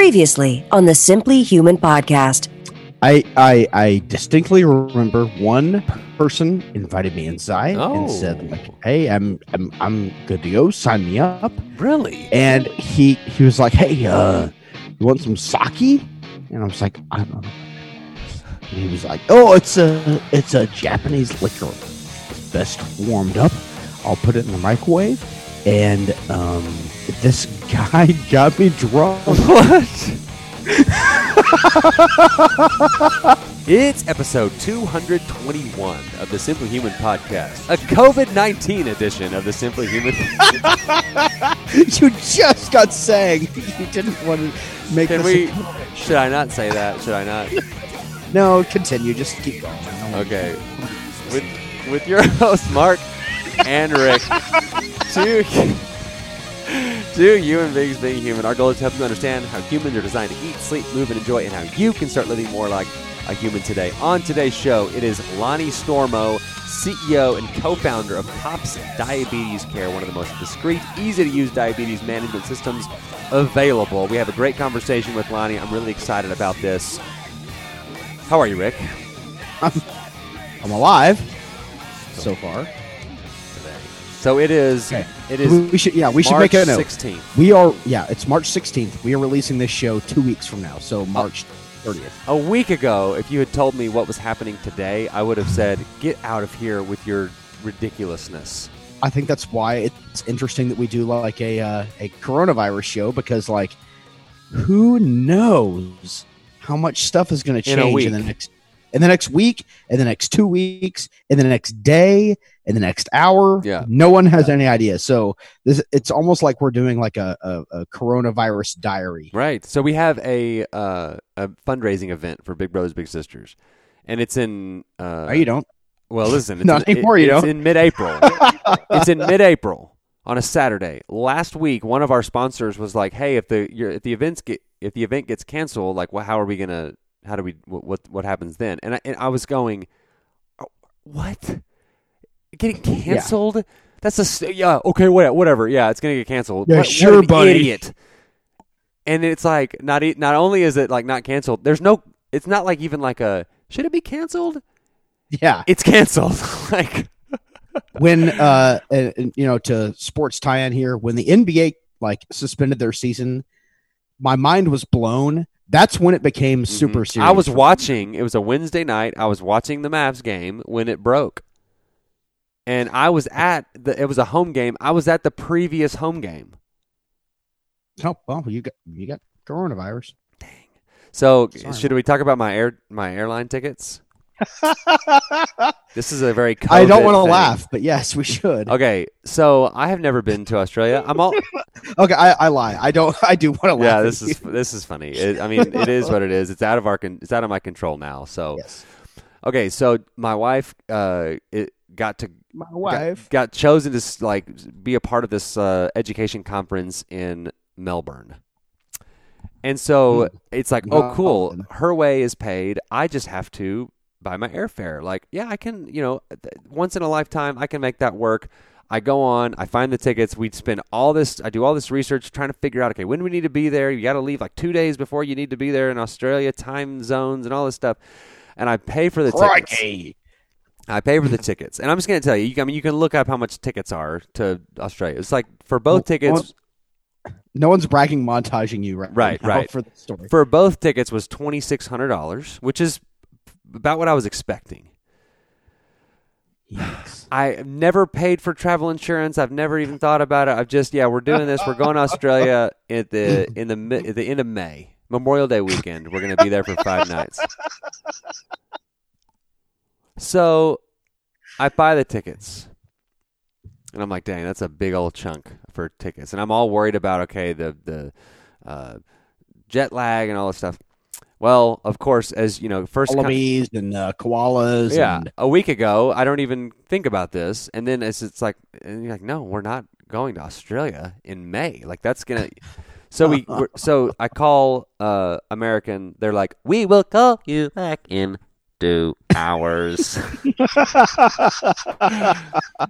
Previously on the Simply Human podcast. I, I I distinctly remember one person invited me inside Oh. and said like, "Hey, I'm I'm I'm good to go. Sign me up." Really? And he he was like, "Hey, uh, you want some sake?" And I was like, "I don't know." And he was like, "Oh, it's a it's a Japanese liquor. It's best warmed up. I'll put it in the microwave." And um, this guy got me drunk. What? it's episode 221 of the Simply Human podcast, a COVID 19 edition of the Simply Human. you just got saying you didn't want to make Can this we? Should I not say that? Should I not? no continue just keep going Okay. With with your host Mark and Rick, two two human beings being human. Our goal is to help you understand how humans are designed to eat, sleep, move, and enjoy, and how you can start living more like a human today. On today's show, it is Lonny Stormo, CEO and co-founder of Pops Diabetes Care, one of the most discreet, easy-to-use diabetes management systems available. We have a great conversation with Lonny. I'm really excited about this. How are you, Rick? I'm, i'm alive so far So it is. Okay. It is. we should yeah we should make a note 16th. we are yeah it's march 16th we are releasing this show two weeks from now so march 30th A week ago, if you had told me what was happening today, I would have said, "Get out of here with your ridiculousness." i think that's why it's interesting that we do like a uh, a coronavirus show because like who knows how much stuff is going to change in, the next in the next week in the next two weeks in the next day in the next hour Yeah. no one has any idea so this it's almost like we're doing like a, a, a coronavirus diary Right. So we have a uh, a fundraising event for Big Brothers Big Sisters, and it's in. Uh, no, you don't Well, listen. It's Not in, anymore, you it's don't. in mid-April. it's in mid-April on a Saturday. Last week, one of our sponsors was like, "Hey, if the your, if the events get if the event gets canceled, like, well, how are we gonna? How do we? What what, what happens then?" And I, and I was going, "Oh, "What? Getting canceled? That's a yeah. Okay, what, whatever. Yeah, it's gonna get canceled. Yeah, What- what sure, an buddy. Idiot." And it's like not not only is it like not canceled. There's no. It's not like even like a should it be canceled? yeah It's canceled. like when uh and, you know to sports tie-in here when the nba like suspended their season my mind was blown that's when it became super Mhm. serious I was watching. It was a Wednesday night. I was watching the Mavs game when it broke, and I was at the. It was a home game. I was at the previous home game. oh well you got you got coronavirus So Sorry, should we talk about my air my airline tickets? This is a very. i don't want to laugh but yes we should Okay, so I have never been to Australia. I'm all. okay I, I lie i don't i do want to laugh yeah, this you. is this is funny. It, I mean, it is what it is. It's out of our con- it's out of my control now. So yes okay, so my wife uh it got to my wife got, chosen to like be a part of this uh, education conference in Melbourne. And so it's like, oh, cool. Her way is paid. I just have to buy my airfare. Like, yeah, I can. You know, th- once in a lifetime, I can make that work. I go on. I find the tickets. We spend all this. I do all this research trying to figure out. Okay, when do we need to be there? You got to leave like two days before you need to be there in Australia, time zones, and all this stuff. And I pay for the tickets. I pay for the mm-hmm. tickets, and I'm just going to tell you. you. I mean, you can look up how much tickets are to Australia. It's like for both tickets, no one's bragging montaging you right Right, now right. for the story for both tickets was twenty six hundred dollars, which is about what I was expecting. I've never paid for travel insurance. I've never even thought about it. I've just yeah, we're doing this. We're going to Australia at the in the at the end of May, Memorial Day weekend. We're going to be there for five nights. So, I buy the tickets, and I'm like, dang, that's a big old chunk for tickets, and I'm all worried about okay the the uh, jet lag and all this stuff. Well, of course, as you know, first con- Wallabies and uh, koalas yeah, and a week ago, I don't even think about this, and then it's it's like, and you're like, no, we're not going to Australia in May. Like that's gonna. So we, we're, so I call uh, American. They're like, we will call you back in two hours.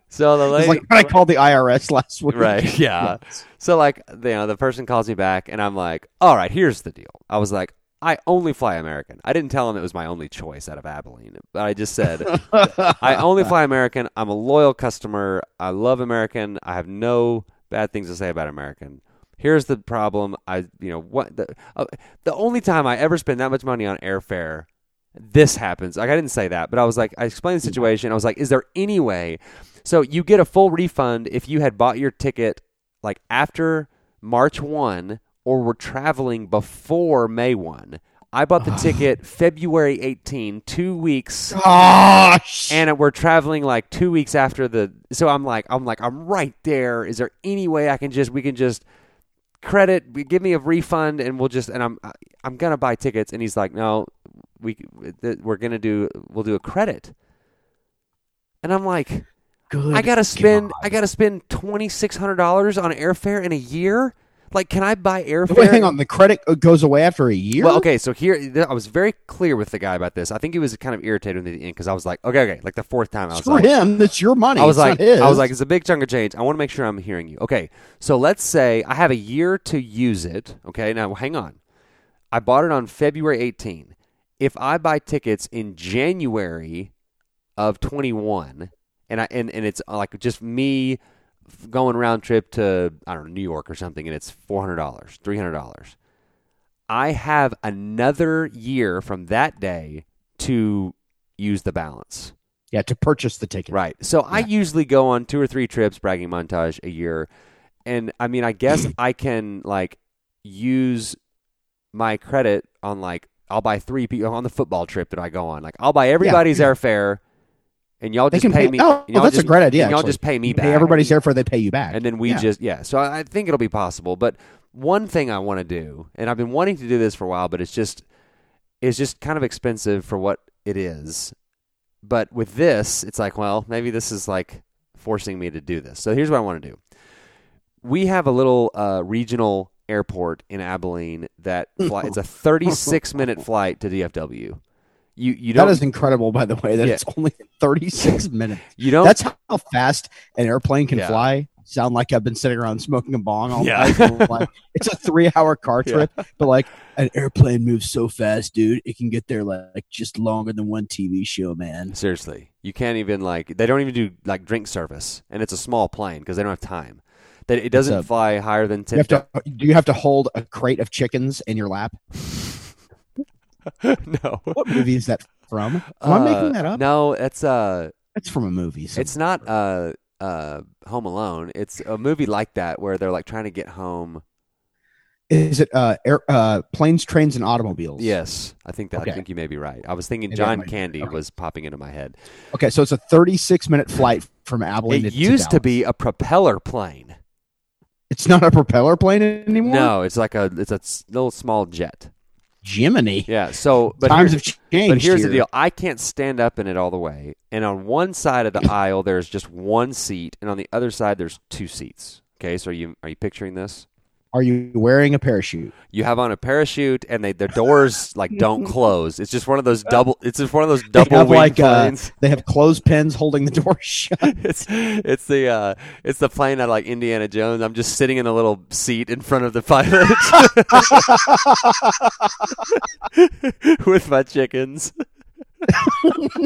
so the lady, like I called the IRS last week. right? Yeah. So like, you know, the person calls me back, and I'm like, "All right, here's the deal." I was like, "I only fly American." I didn't tell him it was my only choice out of Abilene, but I just said, "I only fly American. I'm a loyal customer. I love American. I have no bad things to say about American." Here's the problem. I, you know, what the uh, the only time I ever spend that much money on airfare this happens. Like I didn't say that, but I was like, I explained the mm-hmm. situation. I was like, is there any way? So you get a full refund if you had bought your ticket like after March one or were traveling before May one. I bought the ticket February 18, two weeks, Gosh. and we're traveling like two weeks after the. So I'm like, I'm like, I'm right there. Is there any way I can just, we can just credit, give me a refund, and we'll just, and I'm, I'm gonna buy tickets. And he's like, no, we, th- we're gonna do, we'll do a credit. And I'm like, Good I gotta spend, God. I gotta spend twenty six hundred dollars on airfare in a year. Like, can I buy airfare? Wait, hang on. The credit uh, goes away after a year. Well, okay, so here I was very clear with the guy about this. I think he was kind of irritated with me at the end because I was like, okay, okay, like the fourth time I was Screw like, him. That's your money. I was It's like, not his. I was like, it's a big chunk of change. I want to make sure I'm hearing you. Okay, so let's say I have a year to use it. Okay, now hang on. I bought it on February 18. If I buy tickets in January of 21, and I and, and it's uh, like just me going round trip to I don't know New York or something, and it's four hundred dollars, three hundred dollars. I have another year from that day to use the balance. yeah, to purchase the ticket. Right. So I usually go on two or three trips, bragging montage a year, and I mean, I guess I can like use my credit on like I'll buy three people on the football trip that I go on. Like I'll buy everybody's airfare, and y'all just can pay, pay. me. Oh, y'all that's just, a great idea. y'all actually. just pay me back. Pay everybody's for they pay you back, And then we Yeah. just yeah. So I I think it'll be possible. But one thing I want to do, and I've been wanting to do this for a while, but it's just it's just kind of expensive for what it is. But with this, it's like, well, maybe this is like forcing me to do this. So here's what I want to do. We have a little uh, regional airport in Abilene that fly, it's a 36 minute flight to DFW. You you That don't is incredible, by the way. That Yeah. it's only 36 minutes. you don't That's how fast an airplane can Yeah. fly. Sound like I've been sitting around smoking a bong all Yeah. night. Like, it's a three-hour car Yeah. trip, but like an airplane moves so fast, dude. It can get there like just longer than one TV show, man. Seriously, you can't even like they don't even do like drink service, and it's a small plane because they don't have time. That it doesn't a- fly higher than ten. have to. Do you have to hold a crate of chickens in your lap? no, What movie is that from? Am I making that Uh, up? No, it's uh, It's from a movie. so- it's not uh, uh, Home Alone. It's a movie like that where they're like trying to get home. Is it uh, air, uh, planes, trains, and automobiles? Yes, I think that. I think you may be right. I was thinking Maybe John Candy okay. was popping into my head. Okay, so it's a 36 minute flight from Abilene. It to, used to be a propeller plane. It's not a propeller plane anymore. No, it's like a it's a little small jet. Jiminy. Yeah. So, but Times here- have changed. But here's the deal: I can't stand up in it all the way, and on one side of the aisle there's just one seat, and on the other side there's two seats. Okay, so are you are you picturing this? Are you wearing a parachute? You have on a parachute, and they the doors like don't close. It's just one of those double. It's just one of those double have wing like, uh, planes. They have clothespins holding the door shut. it's it's the uh, it's the plane out of like Indiana Jones. I'm just sitting in a little seat in front of the pilot with my chickens.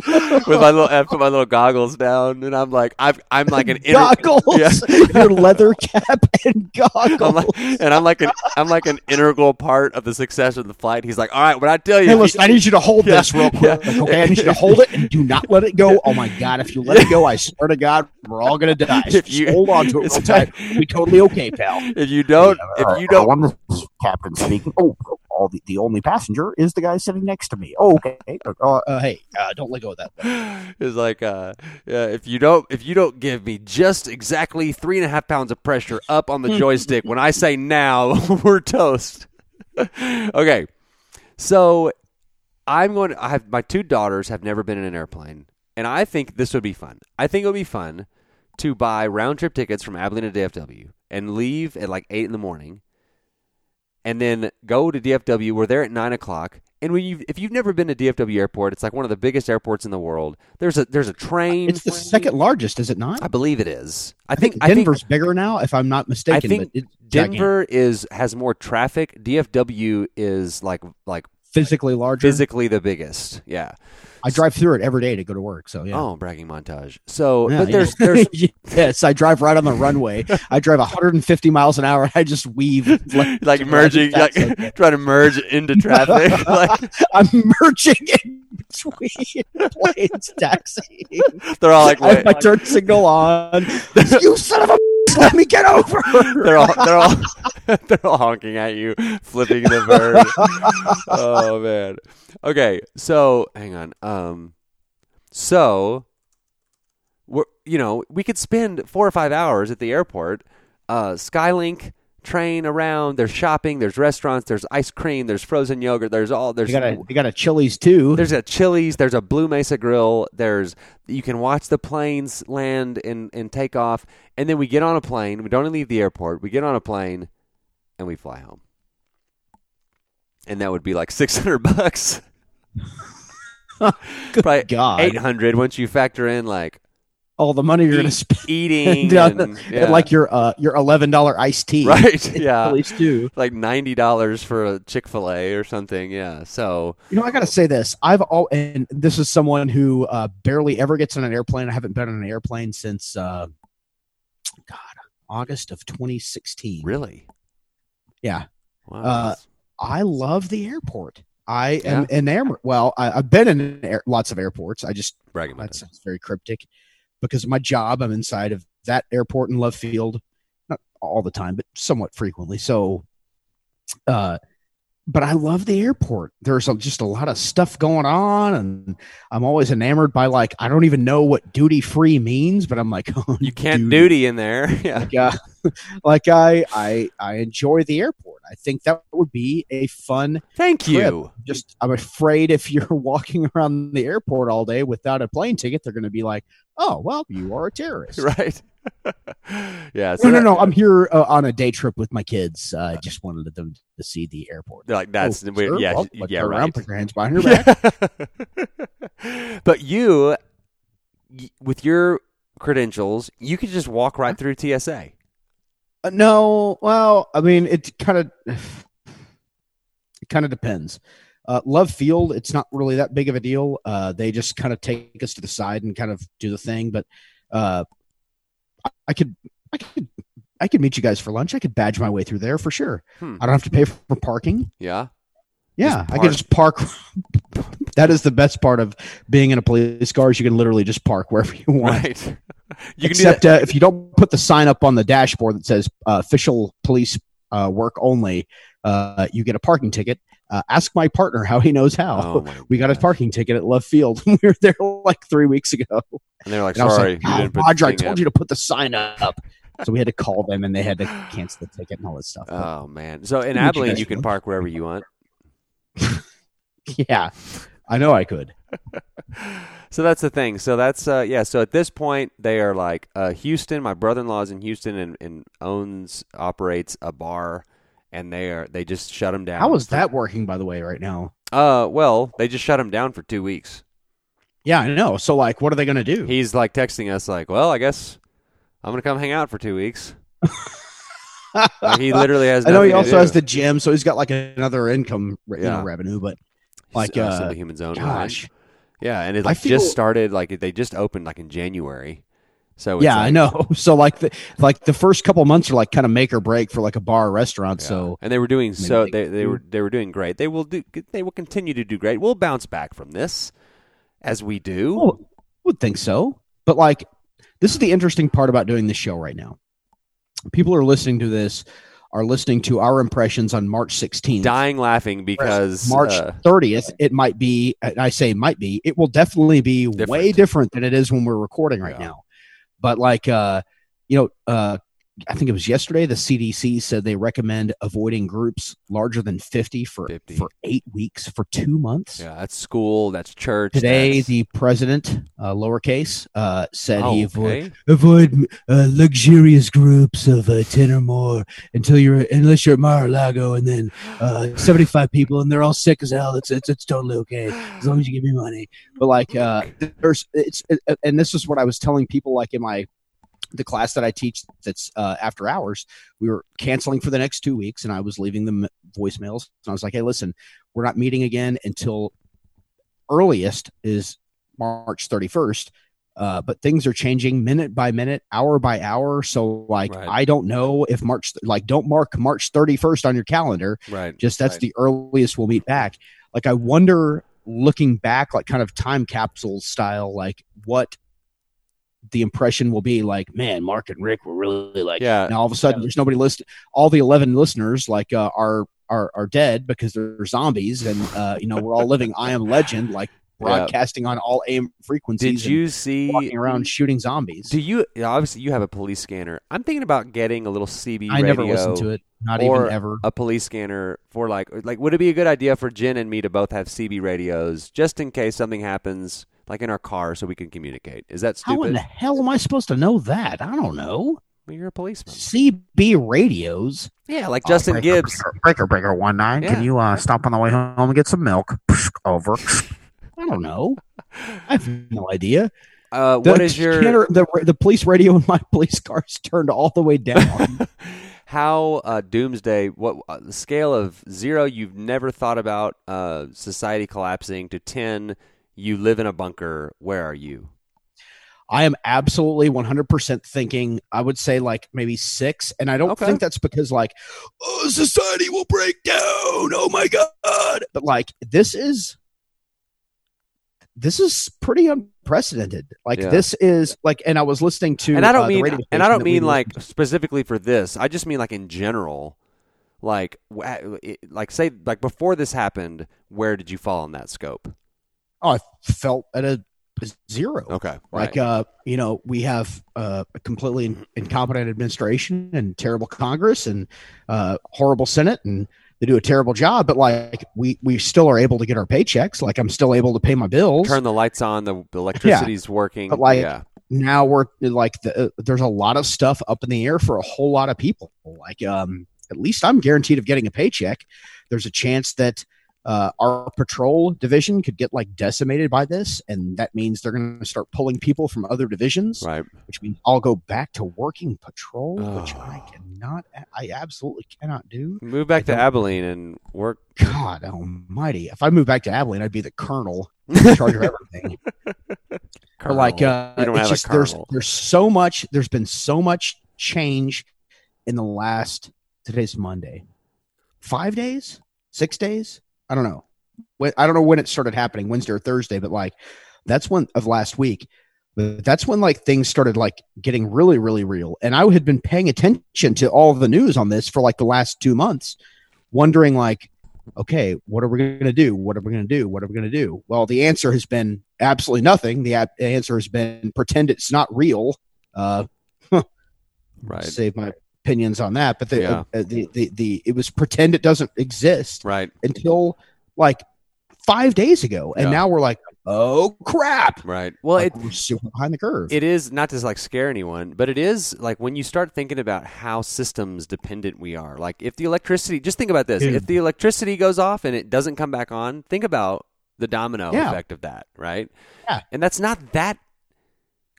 with my little, I put my little goggles down, and I'm like, I'm, I'm like an inter- goggles, Yeah. your leather cap and goggles. I'm like, and I'm like an, I'm like an integral part of the success of the flight. He's like, all right, when I tell you, Hey, listen, I need you to hold Yeah, this real quick. yeah. Okay, I need you to hold it and do not let it go. Oh my god, if you let it go, I swear to God, we're all gonna die. So If just you- hold on to it real tight. We totally okay, pal. if you don't, if you don't, is captain speaking. Oh, all the, the only passenger is the guy sitting next to me. Oh, okay. Uh, uh, hey, uh, don't let go of that. is like uh, yeah, if you don't if you don't give me just exactly three and a half pounds of pressure up on the joystick when I say now, we're toast. okay, so I'm going. To, I have my two daughters have never been in an airplane, and I think this would be fun. I think it would be fun to buy round trip tickets from Abilene to DFW and leave at like eight in the morning. And then go to DFW. We're there at nine o'clock. And when you, if you've never been to DFW Airport, it's like one of the biggest airports in the world. There's a there's a train. It's the second largest, is it not? I believe it is. I, I think think Denver's bigger now, if I'm not mistaken. I think but it's gigantic. Denver is has more traffic. DFW is like like physically larger. physically the biggest. Yeah. I drive through it every day to go to work. So yeah. Oh, bragging montage. So, Yeah, but yeah. there's there's yes, I drive right on the runway. I drive 150 miles an hour. I just weave like, like merging, like That's trying to merge into traffic. like I'm merging in between planes, taxiing. they're all like, I have my turn signal on. you son of a! Let me get over. they're all they're all they're all honking at you, flipping the bird. oh man. Okay, so hang on. Um, so we're you know we could spend four or five hours at the airport. Uh, Skylink train around. There's shopping. There's restaurants. There's ice cream. There's frozen yogurt. There's all. There's You got a you got a Chili's too. There's a Chili's. There's a Blue Mesa Grill. There's you can watch the planes land and and take off, and then we get on a plane. We don't leave the airport. We get on a plane, and we fly home. And that would be like six hundred bucks, Good probably God, eight hundred once you factor in like all the money you're going eat- to spend eating on- and, yeah. like your uh your eleven dollar iced tea, right, yeah, Chili's too. like ninety dollars for a Chick Fil A or something. Yeah, so You know, I got to say this. I've all, and this is someone who uh, barely ever gets on an airplane. I haven't been on an airplane since, uh, God, August of 2016. really, Yeah. wow, Uh, I love the airport. I am enamored. Well, I, I've been in air, lots of airports. I just, bragging about that that. sounds very cryptic because of my job. I'm inside of that airport in Love Field, not all the time, but somewhat frequently. So, uh, but I love the airport. There's a, just a lot of stuff going on, and I'm always enamored by like I don't even know what duty free means, but I'm like, oh, You can't duty. duty in there. Yeah. Like, uh, like I, I, I enjoy the airport. I think that would be a fun Thank trip. you. Just, I'm afraid if you're walking around the airport all day without a plane ticket, they're going to be like, "Oh, well, you are a terrorist." Right. yeah. No, So no, that- no. I'm here uh, on a day trip with my kids. Uh, I just wanted them to see the airport. They're like that's Oh, sure, yeah well, yeah look around, right. Put your hands behind your back. but you, with your credentials, you could just walk right through TSA. Uh, no, well, I mean, it kind of, it kind of depends. Uh, Love Field, it's not really that big of a deal. Uh, they just kind of take us to the side and kind of do the thing. But uh, I, I could, I could, I could meet you guys for lunch. I could badge my way through there for sure. Hmm. I don't have to pay for parking. Yeah. Yeah, I could just park. that is the best part of being in a police car is you can literally just park wherever you want. Right. you Except uh, if you don't put the sign up on the dashboard that says uh, official police uh, work only, uh, you get a parking ticket. Uh, ask my partner how he knows how. Oh we got a parking ticket at Love Field. we were there like three weeks ago. And they're like, And I sorry, like, you "Oh, Roger, I told up." you to put the sign up. so we had to call them and they had to cancel the ticket and all this stuff. Oh man. So in Abilene, you can park wherever you want. yeah, I know I could. So that's the thing. So that's uh yeah. So at this point, they are like uh, Houston. My brother-in-law is in Houston and, and owns operates a bar, and they are they just shut him down. How is for- that working, by the way, right now? Uh, well, they just shut him down for two weeks. Yeah, I know. So, like, what are they going to do? He's like texting us like, "Well, I guess I'm gonna come hang out for two weeks." Like, he literally has. I know he also has the gym, so he's got like another income you Yeah. know, revenue. But like, uh, the human zone. gosh, Yeah, and it like feel- just started. Like they just opened like in January. So yeah, like- I know. So like the like the first couple months are like kind of make or break for like a bar or restaurant. Yeah. So and they were doing so they they, were they were doing great. They will do they will continue to do great. We'll bounce back from this as we do. Well, I would think so. But like, this is the interesting part about doing this show right now. People are listening to this are listening to our impressions on March 16th. Dying laughing because March uh, 30th, it might be, and I say might be, it will definitely be way Different. different than it is when we're recording right Yeah. now. But like, uh, you know, uh, I think it was yesterday. The CDC said they recommend avoiding groups larger than fifty for 50. for eight weeks for two months. Yeah, that's school. That's church. Today, that's- the president, uh, lowercase, uh, said he Oh, avoid okay. avoid uh, luxurious groups of uh, ten or more until you're unless you're at Mar-a-Lago and then uh, seventy five people and they're all sick as hell. It's it's it's totally okay as long as you give me money. But like, uh, there's it's it, and this is what I was telling people like in my the class that I teach that's uh, after hours. We were canceling for the next two weeks, and I was leaving them voicemails. And I was like, "Hey, listen, we're not meeting again until earliest is March 31st." Uh, but things are changing minute by minute, hour by hour. So, like, Right. I don't know if March, like, don't mark March 31st on your calendar right. just that's Right. the earliest we'll meet back like i wonder looking back like kind of time capsule style like what the impression will be like man mark and rick were really like Yeah. now all of a sudden there's nobody list all the 11 listeners like uh, are are are dead because they're zombies and uh you know we're all living i am legend like Yeah. broadcasting on all am frequencies Did you see? walking around shooting zombies Do you? Obviously, you have a police scanner. I'm thinking about getting a little CB radio i never listened to it not even ever a police scanner for like like would it be a good idea for Jen and me to both have CB radios just in case something happens like in our car so we can communicate? Is that stupid? how in the hell am i supposed to know that i don't know Well, you're a policeman. CB radios. Yeah, like Justin Oh, breaker, Gibbs. Breaker, breaker, breaker, one nine. Yeah. Can you uh, stop on the way home and get some milk? Over. I don't know. I have no idea. Uh, The what is your the the police radio in my police car is turned all the way down? how uh, doomsday? What uh, the scale of zero? You've never thought about uh, society collapsing to ten. You live in a bunker. Where are you? I am absolutely 100% thinking, I would say like maybe six. And I don't Okay. think that's because like, oh, society will break down. Oh my God. But like, this is, this is pretty unprecedented. Like, Yeah. this is like, and I was listening to, and I don't uh, mean and I don't mean like specifically for this. I just mean like in general. Like like say like before this happened, where did you fall on that scope? Oh, I felt at a zero. Okay, Like, uh, you know, we have uh, a completely in- incompetent administration and terrible Congress and uh, horrible Senate, and they do a terrible job. But like, we we still are able to get our paychecks. Like, I'm still able to pay my bills. turn the lights on. The, the electricity's working. But, like, yeah, now we're like, the, uh, there's a lot of stuff up in the air for a whole lot of people. Like, um, at least I'm guaranteed of getting a paycheck. There's a chance that uh, our patrol division could get like decimated by this, and that means they're going to start pulling people from other divisions, right. which means I'll go back to working patrol, which I Oh. cannot, I absolutely cannot do. Move back to Abilene and work. God Almighty! If I move back to Abilene, I'd be the colonel in charge of everything. But like, uh, it's just there's there's so much. There's been so much change in the last. Today's Monday. Five days, six days. I don't know. When, I don't know when it started happening, Wednesday or Thursday, but like that's when of last week. But that's when like things started like getting really, really real. And I had been paying attention to all the news on this for like the last two months, wondering like, okay, what are we going to do? What are we going to do? What are we going to do? Well, the answer has been absolutely nothing. The a- answer has been pretend it's not real. Uh, right. Save my opinions on that, but the, Yeah. uh, the the the it was pretend it doesn't exist Right. until like five days ago, and Yeah. now we're like, oh crap! Right. Well, Like, it we're super behind the curve. it is not to like scare anyone, but it is like when you start thinking about how systems dependent we are. Like if the electricity, just think about this: Dude. if the electricity goes off and it doesn't come back on, think about the domino Yeah. effect of that, right? Yeah. And that's not that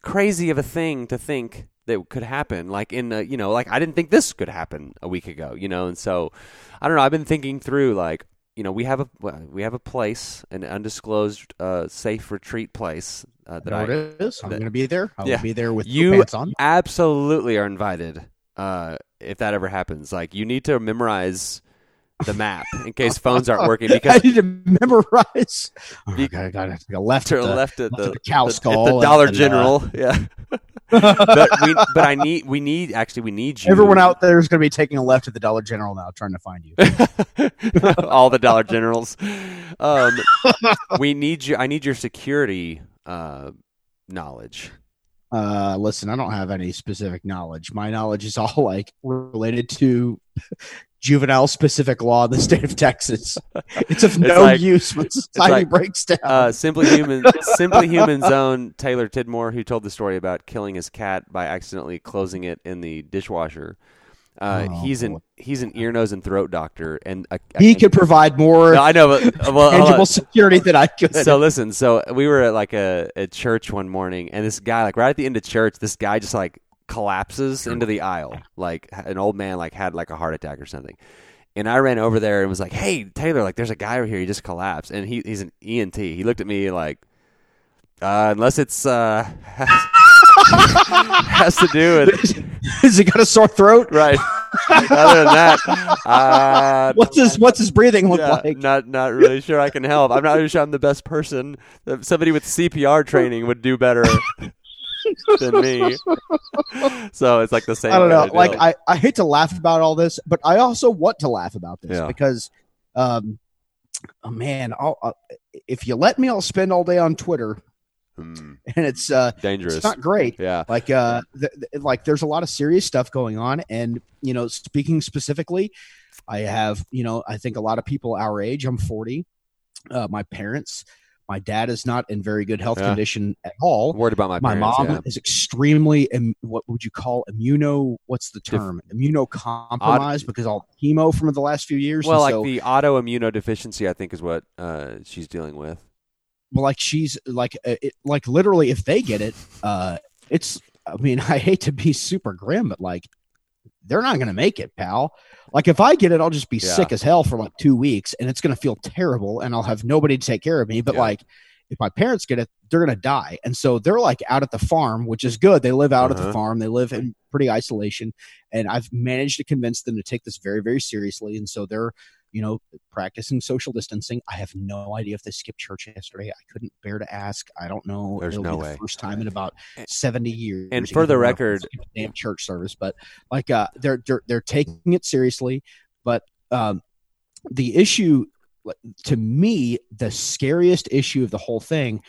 crazy of a thing to think that could happen. Like in the, you know, like I didn't think this could happen a week ago, you know, and so I don't know. I've been thinking through like. You know, we have a we have a place, an undisclosed, uh, safe retreat place uh, that I it is. I'm going to be there. I Yeah. will be there with You- you pants on. absolutely are invited uh, if that ever happens. Like you need to memorize the map in case phones aren't working because I need to memorize. Oh, You- I got, got left to at the left at the, the cow skull the and- Dollar and, uh, General. yeah, but we but I need we need actually we need you. Everyone out there is going to be taking a left at the Dollar General now, trying to find you. all the Dollar Generals. Um, we need you. I need your security uh, knowledge. Uh, listen, I don't have any specific knowledge. My knowledge is all like related to juvenile specific law in the state of Texas. It's of no like- use when society like, breaks down. Uh, Simply Human, Simply Human's own Taylor Tidmore, who told the story about killing his cat by accidentally closing it in the dishwasher. Uh, Oh, he's an boy. he's an ear, nose, and throat doctor, and a, he could provide more No, I know, but uh, well, tangible security than I could. so listen, so we were at like a, a church one morning, and this guy, like right at the end of church, this guy just like collapses into the aisle, like an old man, like had like a heart attack or something. And I ran over there and was like, "Hey, Taylor, like there's a guy over here. He just collapsed." And he he's an ENT. He looked at me like, uh, "Unless it's uh, has to do with Has he got a sore throat? right." Other than that, uh, What's his What's his breathing look yeah, like? Not not really sure I can help. I'm not really sure I'm the best person. Somebody with CPR training would do better than me. So it's like the same. I don't know. Like. I, I hate to laugh about all this, but I also want to laugh about this Yeah. because, um, oh man, I'll, uh, if you let me, I'll spend all day on Twitter, Hmm, and it's uh, dangerous. it's not great. yeah. Like uh, th- th- like there's a lot of serious stuff going on, and you know, speaking specifically, I have you know, I think a lot of people our age. I'm 40. Uh, my parents, my dad is not in very good health Yeah. condition at all. Worried about my my parents. mom yeah. is extremely im- what would you call immuno what's the term immunocompromised because all chemo from the last few years Well, like so, the autoimmunodeficiency, I think is what uh, she's dealing with. well like she's like uh, it, like literally if they get it uh it's i mean i hate to be super grim but like they're not gonna make it pal like if i get it i'll just be Yeah. sick as hell for like two weeks and it's gonna feel terrible and i'll have nobody to take care of me but Yeah. like if my parents get it they're gonna die and so they're like out at the farm which is good they live out at Uh-huh. the farm they live in pretty isolation and i've managed to convince them to take this very very seriously and so they're you know practicing social distancing. I have no idea if they skipped church yesterday. I couldn't bear to ask. I don't know. There's It'll no be way. the first time in about And- 70 years and for the either one of them record- damn church service but like uh they're they're, they're taking it seriously but um the issue to me the scariest issue of the whole thing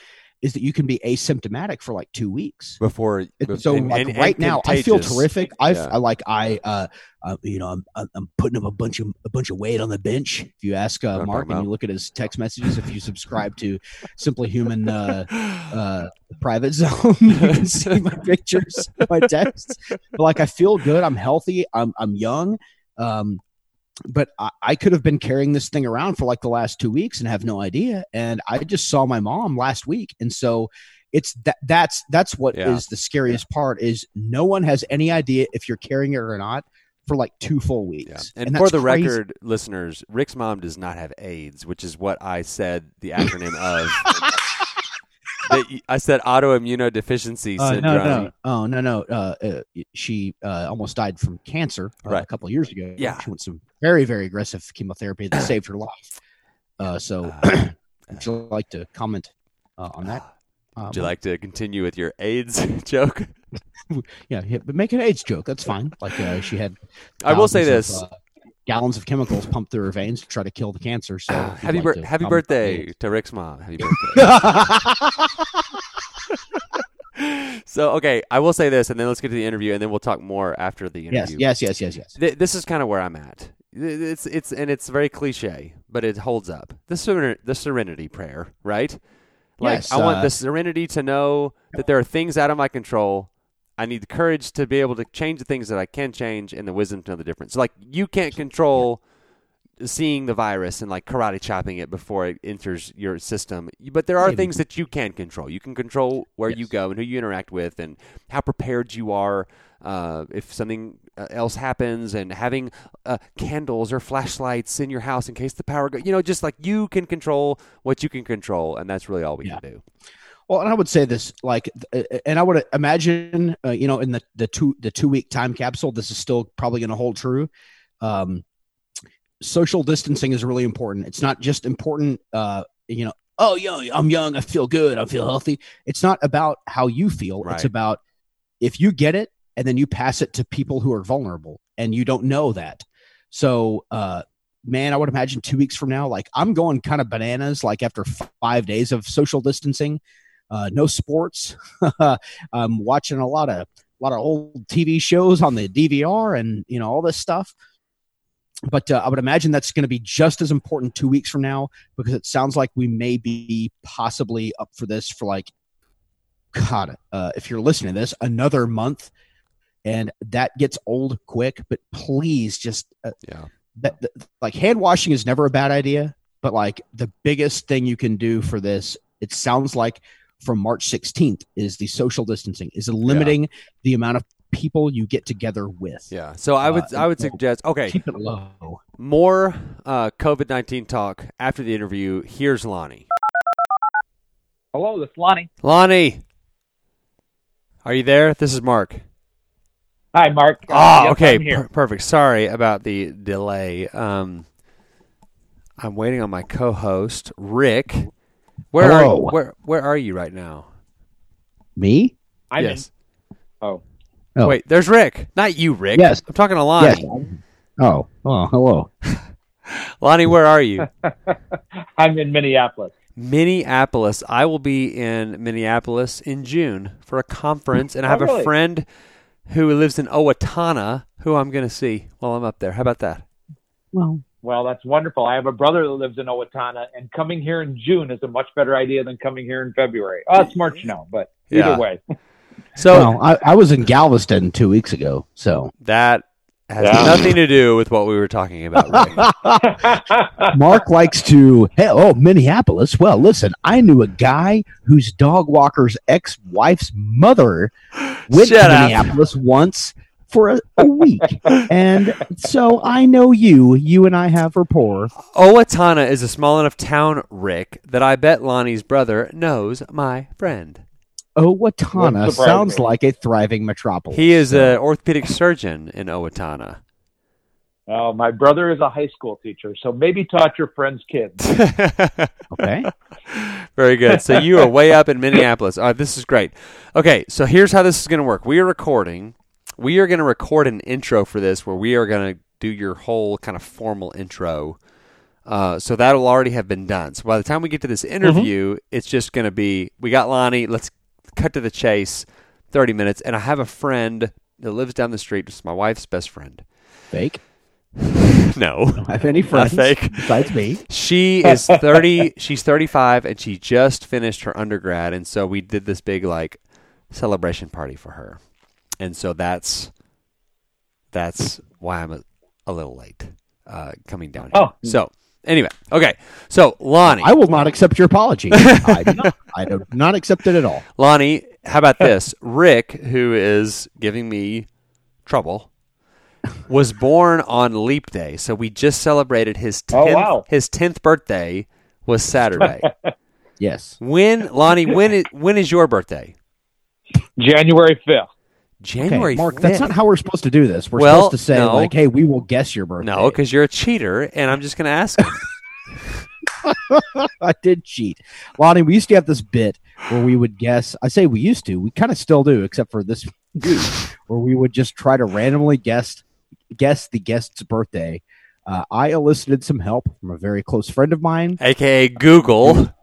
is that you can be asymptomatic for like two weeks. Before and so and- like and- and right now i feel terrific. I've Yeah. I like i uh, uh you know I'm, I'm i'm putting up a bunch of a bunch of weight on the bench. If you ask uh, mark and you look at his text messages if you subscribe to simply human uh uh private zone you can see my pictures my texts. But like i feel good. I'm healthy. I'm i'm young. Um but I, I could have been carrying this thing around for like the last two weeks and have no idea and i just saw my mom last week and so it's that that's that's what is Yeah. the scariest part is no one has any idea if you're carrying it or not for like two full Yeah. weeks And, for the crazy. record, listeners, Rick's mom does not have AIDS, which is what I said the acronym of. I said autoimmunodeficiency Uh, syndrome. no, no, oh no, no. Uh, uh, she uh, almost died from cancer uh, Right. a couple of years ago. Yeah. she went some very, very aggressive chemotherapy that saved her life. Uh, so, would you like to comment uh, on that? Um, Would you like to continue with your AIDS joke? Yeah, yeah, but make an AIDS joke. That's fine. Like uh, she had. I will say this. of, gallons of chemicals pumped through her veins to try to kill the cancer. So, happy like bir- happy birthday to Rick's mom. Happy birthday. so, okay, I will say this, and then let's get to the interview, and then we'll talk more after the yes, interview. yes, yes, yes, yes. Th- this is kind of where I'm at. It's it's and it's very cliche, but it holds up. The seren- the serenity prayer, right? Like Yes, I want uh, the serenity to know that there are things out of my control. I need the courage to be able to change the things that I can change, and the wisdom to know the difference. like you can't control seeing the virus and like karate chopping it before it enters your system. But there are Maybe. things that you can control. You can control where you go and who you interact with and how prepared you are uh, if something uh, else happens and having uh, candles or flashlights in your house in case the power goes. You know, just like you can control what you can control, and that's really all we Yeah. can do. Well, and I would say this, like, uh, and I would imagine, uh, you know, in the the two the two week time capsule, this is still probably going to hold true. Um, social distancing is really important. It's not just important, uh, you know, oh, young, I'm young, I feel good, I feel healthy. It's not about how you feel. It's about if you get it and then you pass it to people who are vulnerable and you don't know that. So, uh, man, I would imagine two weeks from now, like I'm going kind of bananas. Like after five days of social distancing, uh, no sports. I'm watching a lot of a lot of old TV shows on the DVR and you know all this stuff. But uh, I would imagine that's going to be just as important two weeks from now because it sounds like we may be possibly up for this for like, God, uh, if you're listening to this, another month, and that gets old quick. But please, just uh, Yeah. that, that like hand washing is never a bad idea, but like the biggest thing you can do for this, it sounds like from March 16th is the social distancing, is limiting the amount of people you get together with. Yeah. So I would Uh, I would suggest okay, Keep it low. more uh, COVID nineteen talk after the interview. Here's Lonny. Hello, this is Lonny. Lonny, are you there? This is Mark. Hi, Mark. Uh, Ah, yes, okay, I'm here. per- perfect. Sorry about the delay. Um, I'm waiting on my co-host Rick. Where are Hello. you? Where Where are you right now? Me? I'm yes. in. Oh, Oh. Wait, there's Rick. Not you, Rick. Yes. I'm talking to Lonny. Yes. Oh, oh, hello. Lonny, where are you? I'm in Minneapolis. Minneapolis. I will be in Minneapolis in June for a conference, and I Oh, have a oh, friend who lives in Owatonna who I'm going to see while I'm up there. How about that? Well, Well, that's wonderful. I have a brother that lives in Owatonna, and coming here in June is a much better idea than coming here in February. Oh, it's March now, but either Yeah. way. So well I, I was in Galveston two weeks ago, so that has Yeah. nothing to do with what we were talking about. Rick. Mark likes to, hey, oh, Minneapolis. Well, listen, I knew a guy whose dog walker's ex wife's mother went Shut to up. Minneapolis once for a, a week. and so I know you. You and I have rapport. Owatonna is a small enough town, Rick, that I bet Lonny's brother knows my friend. Owatonna sounds me. like a thriving metropolis. He is an orthopedic surgeon in Owatonna. Oh, my brother is a high school teacher, so maybe taught your friend's kids. okay. Very good. So you are way up in Minneapolis. Uh, this is great. Okay, so here's how this is going to work. We are recording. We are going to record an intro for this where we are going to do your whole kind of formal intro. Uh, so that will already have been done. So by the time we get to this interview, it's just going to be we got Lonny. Let's cut to the chase. Thirty minutes, and I have a friend that lives down the street. It's my wife's best friend. Fake. No, Don't have any friends fake. besides me. She is 30, she's 35 and she just finished her undergrad and so we did this big like celebration party for her. And so that's that's why I'm a, a little late uh, coming down here. Oh. So, anyway, okay. So, Lonny, I will not accept your apology. I do not, I do not accept it at all. Lonny, how about this? Rick, who is giving me trouble, was born on Leap Day. So we just celebrated his 10th, Oh, wow. his 10th birthday was Saturday. Yes. When Lonny, when is, when is your birthday? January 5th. January. okay, Mark, 5th. that's not how we're supposed to do this. We're Well, supposed to say no. like, "Hey, we will guess your birthday." no, because you're a cheater, and I'm just going to ask. I did cheat. Lonny, we used to have this bit where we would guess. I say we used to. We kind of still do, except for this week, where we would just try to randomly guess guess the guest's birthday. Uh, I elicited some help from a very close friend of mine. AKA Google.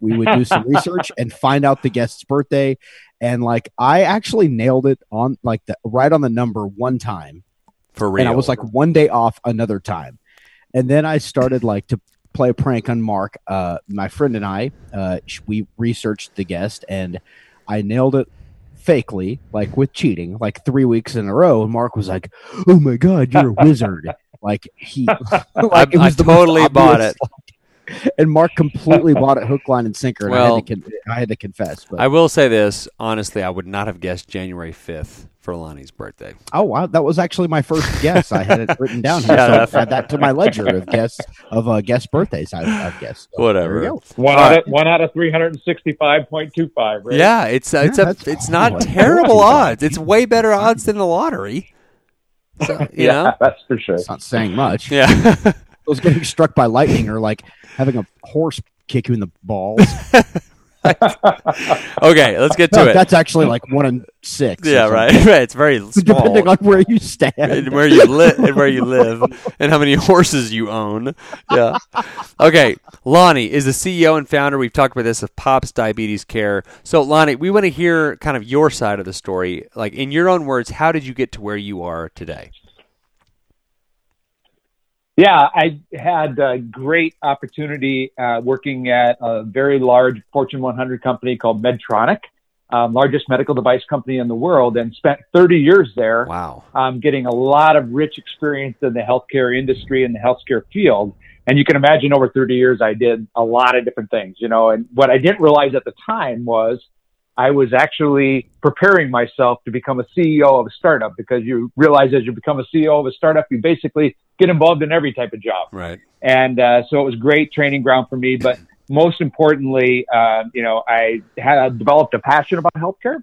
we would do some research and find out the guest's birthday. And like, I actually nailed it on like the right on the number one time. For real. And I was like one day off another time. And then I started like to play a prank on Mark. Uh, my friend and I, uh, we researched the guest and I nailed it fakely, like with cheating, like three weeks in a row. And Mark was like, "Oh my god, you're a wizard!" like he, like I the most totally bought it. and Mark completely bought it hook, line, and sinker. And I, Well- had to con- I had to confess. But I will say this honestly, I would not have guessed January 5th for Lonny's birthday. Oh wow, that was actually my first guess. I had it written down here, Shut so up. add that to my ledger of guests of uh, guest birthdays. I've, I've guessed. So, Whatever. there we go. One All out of one out of three hundred and sixty-five point two five. Right? Yeah, it's uh, it's Yeah, a it's not terrible odds. It's way better odds than the lottery. So, you yeah, know. that's for sure. It's not saying much. Yeah. Those getting struck by lightning or like having a horse kick you in the balls. okay, let's get to No, it. that's actually like one in six. Yeah, right. right. It's very small. Depending on where you stand. and where you live and where you live and how many horses you own. Yeah. Okay. Lonny is the CEO and founder. We've talked about this of Pops Diabetes Care. So Lonny, we want to hear kind of your side of the story. Like in your own words, how did you get to where you are today? Yeah, I had a great opportunity uh, working at a very large Fortune 100 company called Medtronic, um, largest medical device company in the world, and spent 30 years there, Wow. um, getting a lot of rich experience in the healthcare industry and the healthcare field. And you can imagine over 30 years, I did a lot of different things, you know. And what I didn't realize at the time was I was actually preparing myself to become a CEO of a startup because you realize as you become a CEO of a startup, you basically get involved in every type of job. Right. And uh, so it was great training ground for me. But most importantly, uh, you know, I had developed a passion about healthcare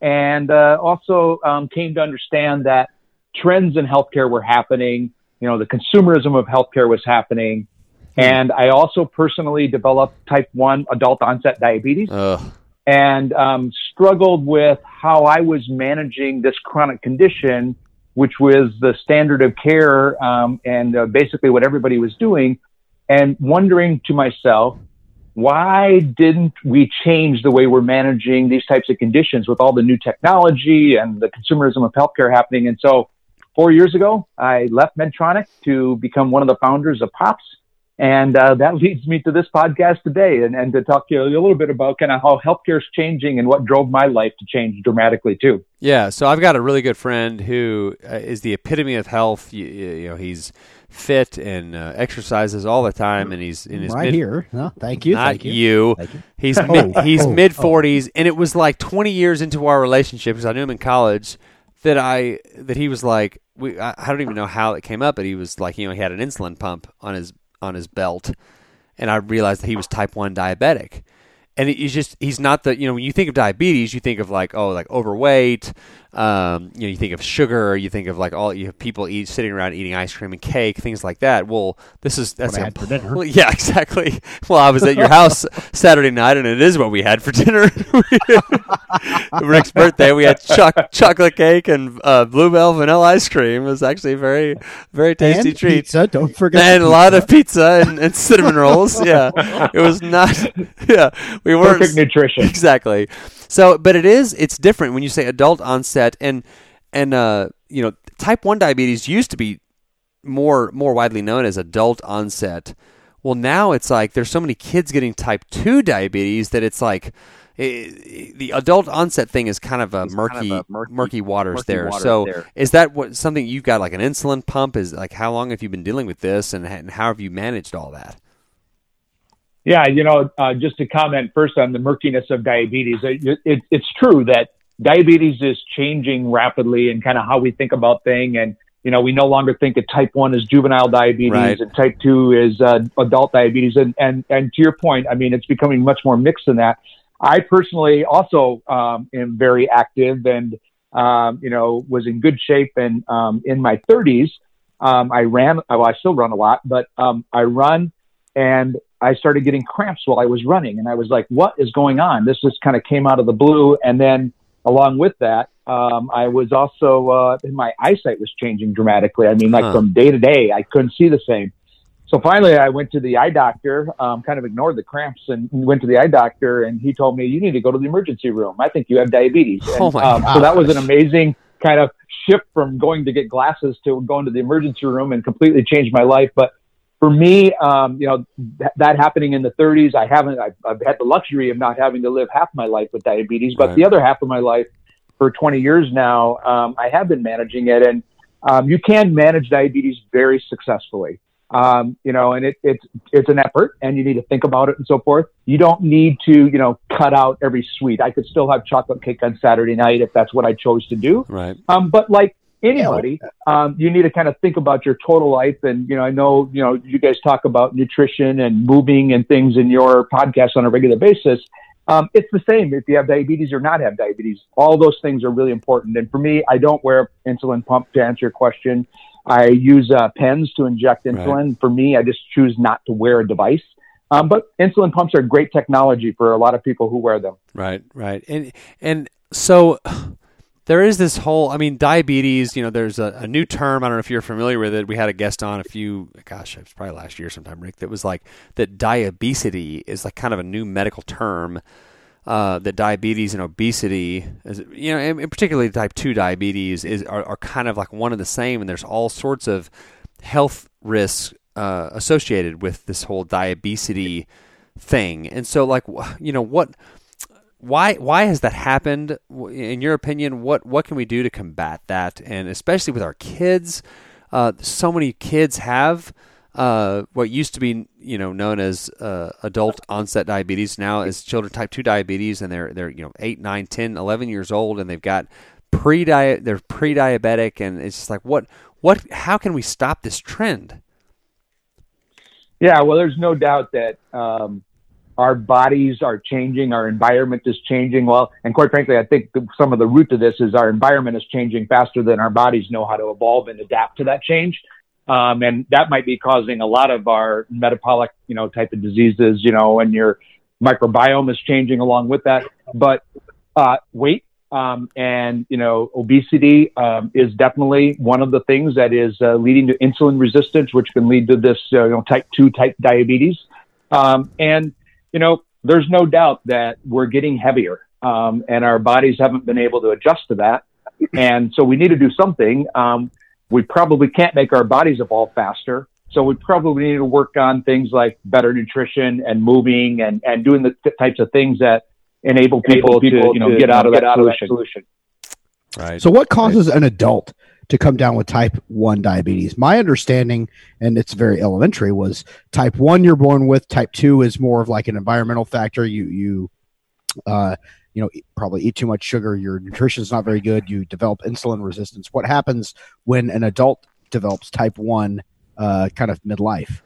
and uh, also um, came to understand that trends in healthcare were happening. You know, the consumerism of healthcare was happening. And I also personally developed type 1 adult onset diabetes Ugh. And um, struggled with how I was managing this chronic condition, which was the standard of care um, and uh, basically what everybody was doing, and wondering to myself, why didn't we change the way we're managing these types of conditions with all the new technology and the consumerism of healthcare happening? And so, four years ago, I left Medtronic to become one of the founders of POPS. And uh, that leads me to this podcast today and, and to talk to you a little bit about kind of how healthcare is changing and what drove my life to change dramatically too. Yeah, so I've got a really good friend who uh, the epitome of health. You, you know, he's fit and uh, exercises all the time, and he's in his right mid- here. No, thank you. Not thank you. you. Thank you. He's Oh, mid, he's oh, mid oh. forties, and it was like twenty years into our relationship because I knew him in college that I that he was like we I, I don't even know how it came up, but he was like you know he had an insulin pump on his on his belt, and I realized that he was type one diabetic. And he's just he's not the you know when you think of diabetes you think of like oh like overweight um, you know you think of sugar you think of like all you have people eat sitting around eating ice cream and cake things like that well this is that's I a had for dinner. yeah, exactly. Well, I was at your house Saturday night, and it is what we had for dinner. Rick's birthday, we had choc- chocolate cake and uh, Blue Bell vanilla ice cream. It was actually a very, very tasty and treat. Pizza. Don't forget. And a lot of pizza and, and cinnamon rolls. Yeah, it was not. Yeah, we weren't Perfect nutrition. exactly. So, but it is it's different when you say adult onset and and uh, you know type one diabetes used to be more more widely known as adult onset. Well, now it's like there's so many kids getting type two diabetes that it's like eh, the adult onset thing is kind of a murky, kind of a murky- murky waters murky there. waters so, there. is that what something you've got like an insulin pump? Is like how long have you been dealing with this, and, and how have you managed all that? Yeah, you know, uh, just to comment first on the murkiness of diabetes, it, it, it's true that diabetes is changing rapidly and kind of how we think about things. And, you know, we no longer think of type 1 as juvenile diabetes Right. and type 2 is uh, adult diabetes. And, and, and to your point, I mean, it's becoming much more mixed than that. I personally also um, am very active and, um, you know, was in good shape. And um, in my 30s, um, I ran, well, I still run a lot, but um, I run and I started getting cramps while I was running. And I was like, what is going on? This just kind of came out of the blue. And then along with that, um, I was also, uh, my eyesight was changing dramatically. I mean, like Huh. from day to day, I couldn't see the same. So finally, I went to the eye doctor, um, kind of ignored the cramps and went to the eye doctor. And he told me, you need to go to the emergency room. I think you have diabetes. And, Oh my um, so that was an amazing kind of shift from going to get glasses to going to the emergency room and completely changed my life. But for me, um, you know, th- that happening in the 30s, I haven't, I've, I've had the luxury of not having to live half my life with diabetes, but Right. the other half of my life for 20 years now, um, I have been managing it. And um, you can manage diabetes very successfully. Um, you know, and it, it's it's an effort, and you need to think about it and so forth. You don't need to, you know, cut out every sweet. I could still have chocolate cake on Saturday night if that's what I chose to do. Right. Um, but like anybody, um, you need to kind of think about your total life. And, you know, I know, you know, you guys talk about nutrition and moving and things in your podcast on a regular basis. Um, it's the same if you have diabetes or not have diabetes. All those things are really important. And for me, I don't wear insulin pump to answer your question. I use uh, pens to inject insulin. For me, I just choose not to wear a device. Um, but insulin pumps are great technology for a lot of people who wear them. Right, right, and and so there is this whole. I mean, diabetes. You know, there's a, a, new term. I don't know if you're familiar with it. We had a guest on a few. Gosh, it was probably last year sometime, Rick. That was like that. Diabesity is like kind of a new medical term. Uh, that diabetes and obesity, is, you know, and, and particularly type two diabetes, is are, are, kind of like one and the same, and there's all sorts of health risks uh, associated with this whole diabetes thing. And so, like, you know, what why why has that happened? In your opinion, what what can we do to combat that? And especially with our kids, uh, so many kids have uh, what used to be you know known as uh, adult onset diabetes now is children type 2 diabetes and they're they're you know 8 9 10 11 years old and they've got pre they're pre-diabetic and it's just like what what how can we stop this trend yeah well there's no doubt that um, our bodies are changing, our environment is changing. Well, and quite frankly, I think some of the root to this is our environment is changing faster than our bodies know how to evolve and adapt to that change. Um, and that might be causing a lot of our metabolic, you know, type of diseases, you know, and your microbiome is changing along with that. But uh, weight um, and you know obesity um, is definitely one of the things that is uh, leading to insulin resistance, which can lead to this uh, you know type two type diabetes. Um, and you know, there's no doubt that we're getting heavier, um, and our bodies haven't been able to adjust to that. And so we need to do something. Um, we probably can't make our bodies evolve faster. So we probably need to work on things like better nutrition and moving and, and doing the th- types of things that enable people, enable people to, you know, to, get out, of, get that out of that solution. Right. So what causes right. an adult to come down with type 1 diabetes. My understanding, and it's very elementary, was type 1 you're born with, type 2 is more of like an environmental factor. You, you, uh, you know, probably eat too much sugar, your nutrition is not very good, you develop insulin resistance. What happens when an adult develops type 1 uh, kind of midlife?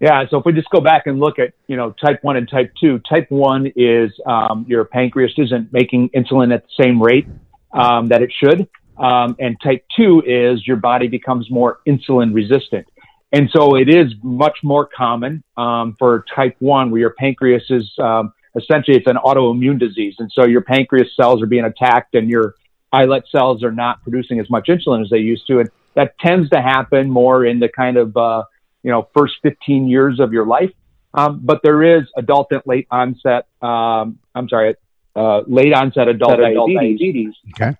Yeah, so if we just go back and look at, you know, type 1 and type 2, type 1 is um, your pancreas isn't making insulin at the same rate um, that it should. Um, and type two is your body becomes more insulin resistant. And so it is much more common um, for type one, where your pancreas is um, essentially it's an autoimmune disease, and so your pancreas cells are being attacked, and your islet cells are not producing as much insulin as they used to, and that tends to happen more in the kind of uh, you know first 15 years of your life. Um, but there is adult and late onset. Um, I'm sorry, uh, late onset adult, adult diabetes. diabetes. Okay.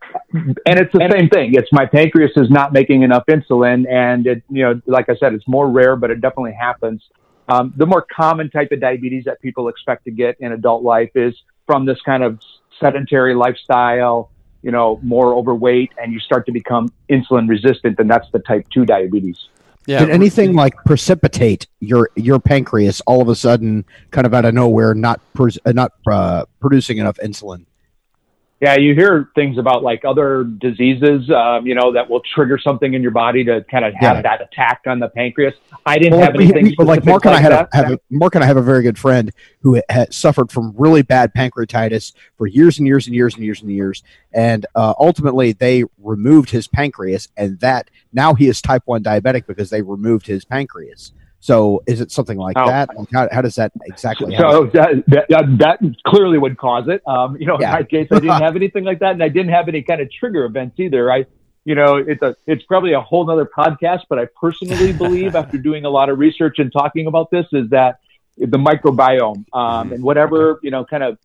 And it's the and same thing. It's my pancreas is not making enough insulin, and it, you know, like I said, it's more rare, but it definitely happens. Um, the more common type of diabetes that people expect to get in adult life is from this kind of sedentary lifestyle, you know, more overweight, and you start to become insulin resistant, and that's the type two diabetes. Yeah. Did anything like precipitate your your pancreas all of a sudden, kind of out of nowhere, not uh, not uh, producing enough insulin? Yeah, you hear things about like other diseases, um, you know, that will trigger something in your body to kind of have yeah. that attack on the pancreas. I didn't well, have anything. But like Mark and I had a, have a, Mark and I have a very good friend who had suffered from really bad pancreatitis for years and years and years and years and years, and uh, ultimately they removed his pancreas, and that now he is type one diabetic because they removed his pancreas. So is it something like oh. that? how, how, does that exactly? So that, that, that, clearly would cause it. Um, you know, yeah. in my case, I didn't have anything like that, and I didn't have any kind of trigger events either. I, you know, it's a it's probably a whole other podcast, but I personally believe after doing a lot of research and talking about this is that the microbiome um, and whatever you know kind of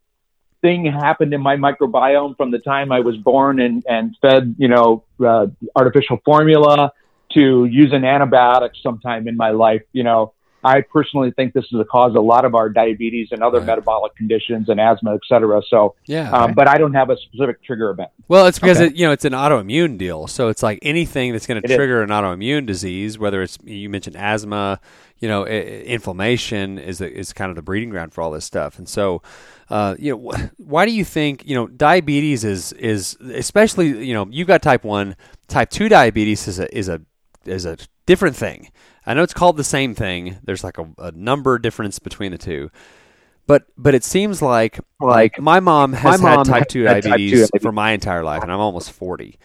thing happened in my microbiome from the time I was born and and fed you know uh, artificial formula to use an antibiotic sometime in my life, you know, I personally think this is the cause of a lot of our diabetes and other right. metabolic conditions and asthma, et cetera. So, yeah, um, but I don't have a specific trigger event. Well, it's because okay. it, you know it's an autoimmune deal. So it's like anything that's going to trigger is. an autoimmune disease, whether it's you mentioned asthma, you know, inflammation is is kind of the breeding ground for all this stuff. And so, uh, you know, why do you think you know diabetes is is especially you know you've got type one, type two diabetes is a is a is a different thing. I know it's called the same thing. There's like a, a number difference between the two. But but it seems like like my mom has my mom had type two diabetes type for my entire life, and I'm almost forty.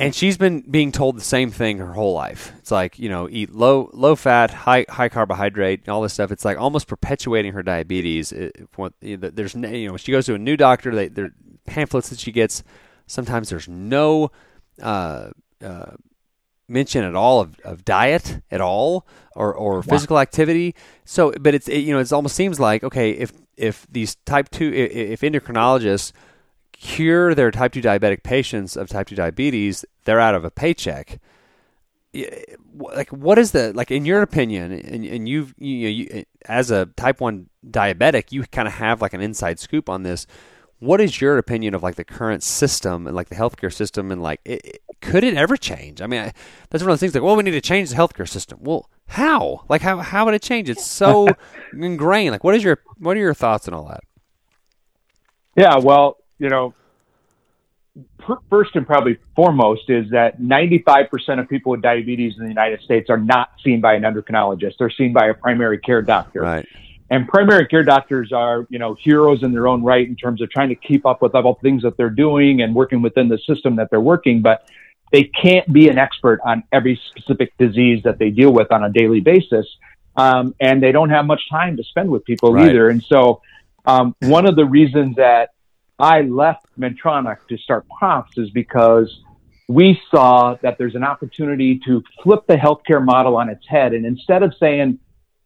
and she's been being told the same thing her whole life. It's like you know, eat low low fat, high high carbohydrate, all this stuff. It's like almost perpetuating her diabetes. It, there's you know, she goes to a new doctor. They, there pamphlets that she gets. Sometimes there's no uh, uh, mention at all of, of diet at all or, or physical activity. So, but it's it, you know it almost seems like okay if if these type two if, if endocrinologists cure their type 2 diabetic patients of type 2 diabetes, they're out of a paycheck. Like, what is the, like, in your opinion, and, and you've, you, know, you, as a type 1 diabetic, you kind of have like an inside scoop on this. What is your opinion of like the current system and like the healthcare system and like, it, it, could it ever change? I mean, I, that's one of those things like, well, we need to change the healthcare system. Well, how? Like, how, how would it change? It's so ingrained. Like, what is your, what are your thoughts on all that? Yeah, well, you know, first and probably foremost is that 95% of people with diabetes in the United States are not seen by an endocrinologist. They're seen by a primary care doctor. Right. And primary care doctors are, you know, heroes in their own right in terms of trying to keep up with all the things that they're doing and working within the system that they're working, but they can't be an expert on every specific disease that they deal with on a daily basis. Um, and they don't have much time to spend with people right. either. And so, um, one of the reasons that I left Medtronic to start Pops is because we saw that there's an opportunity to flip the healthcare model on its head. And instead of saying,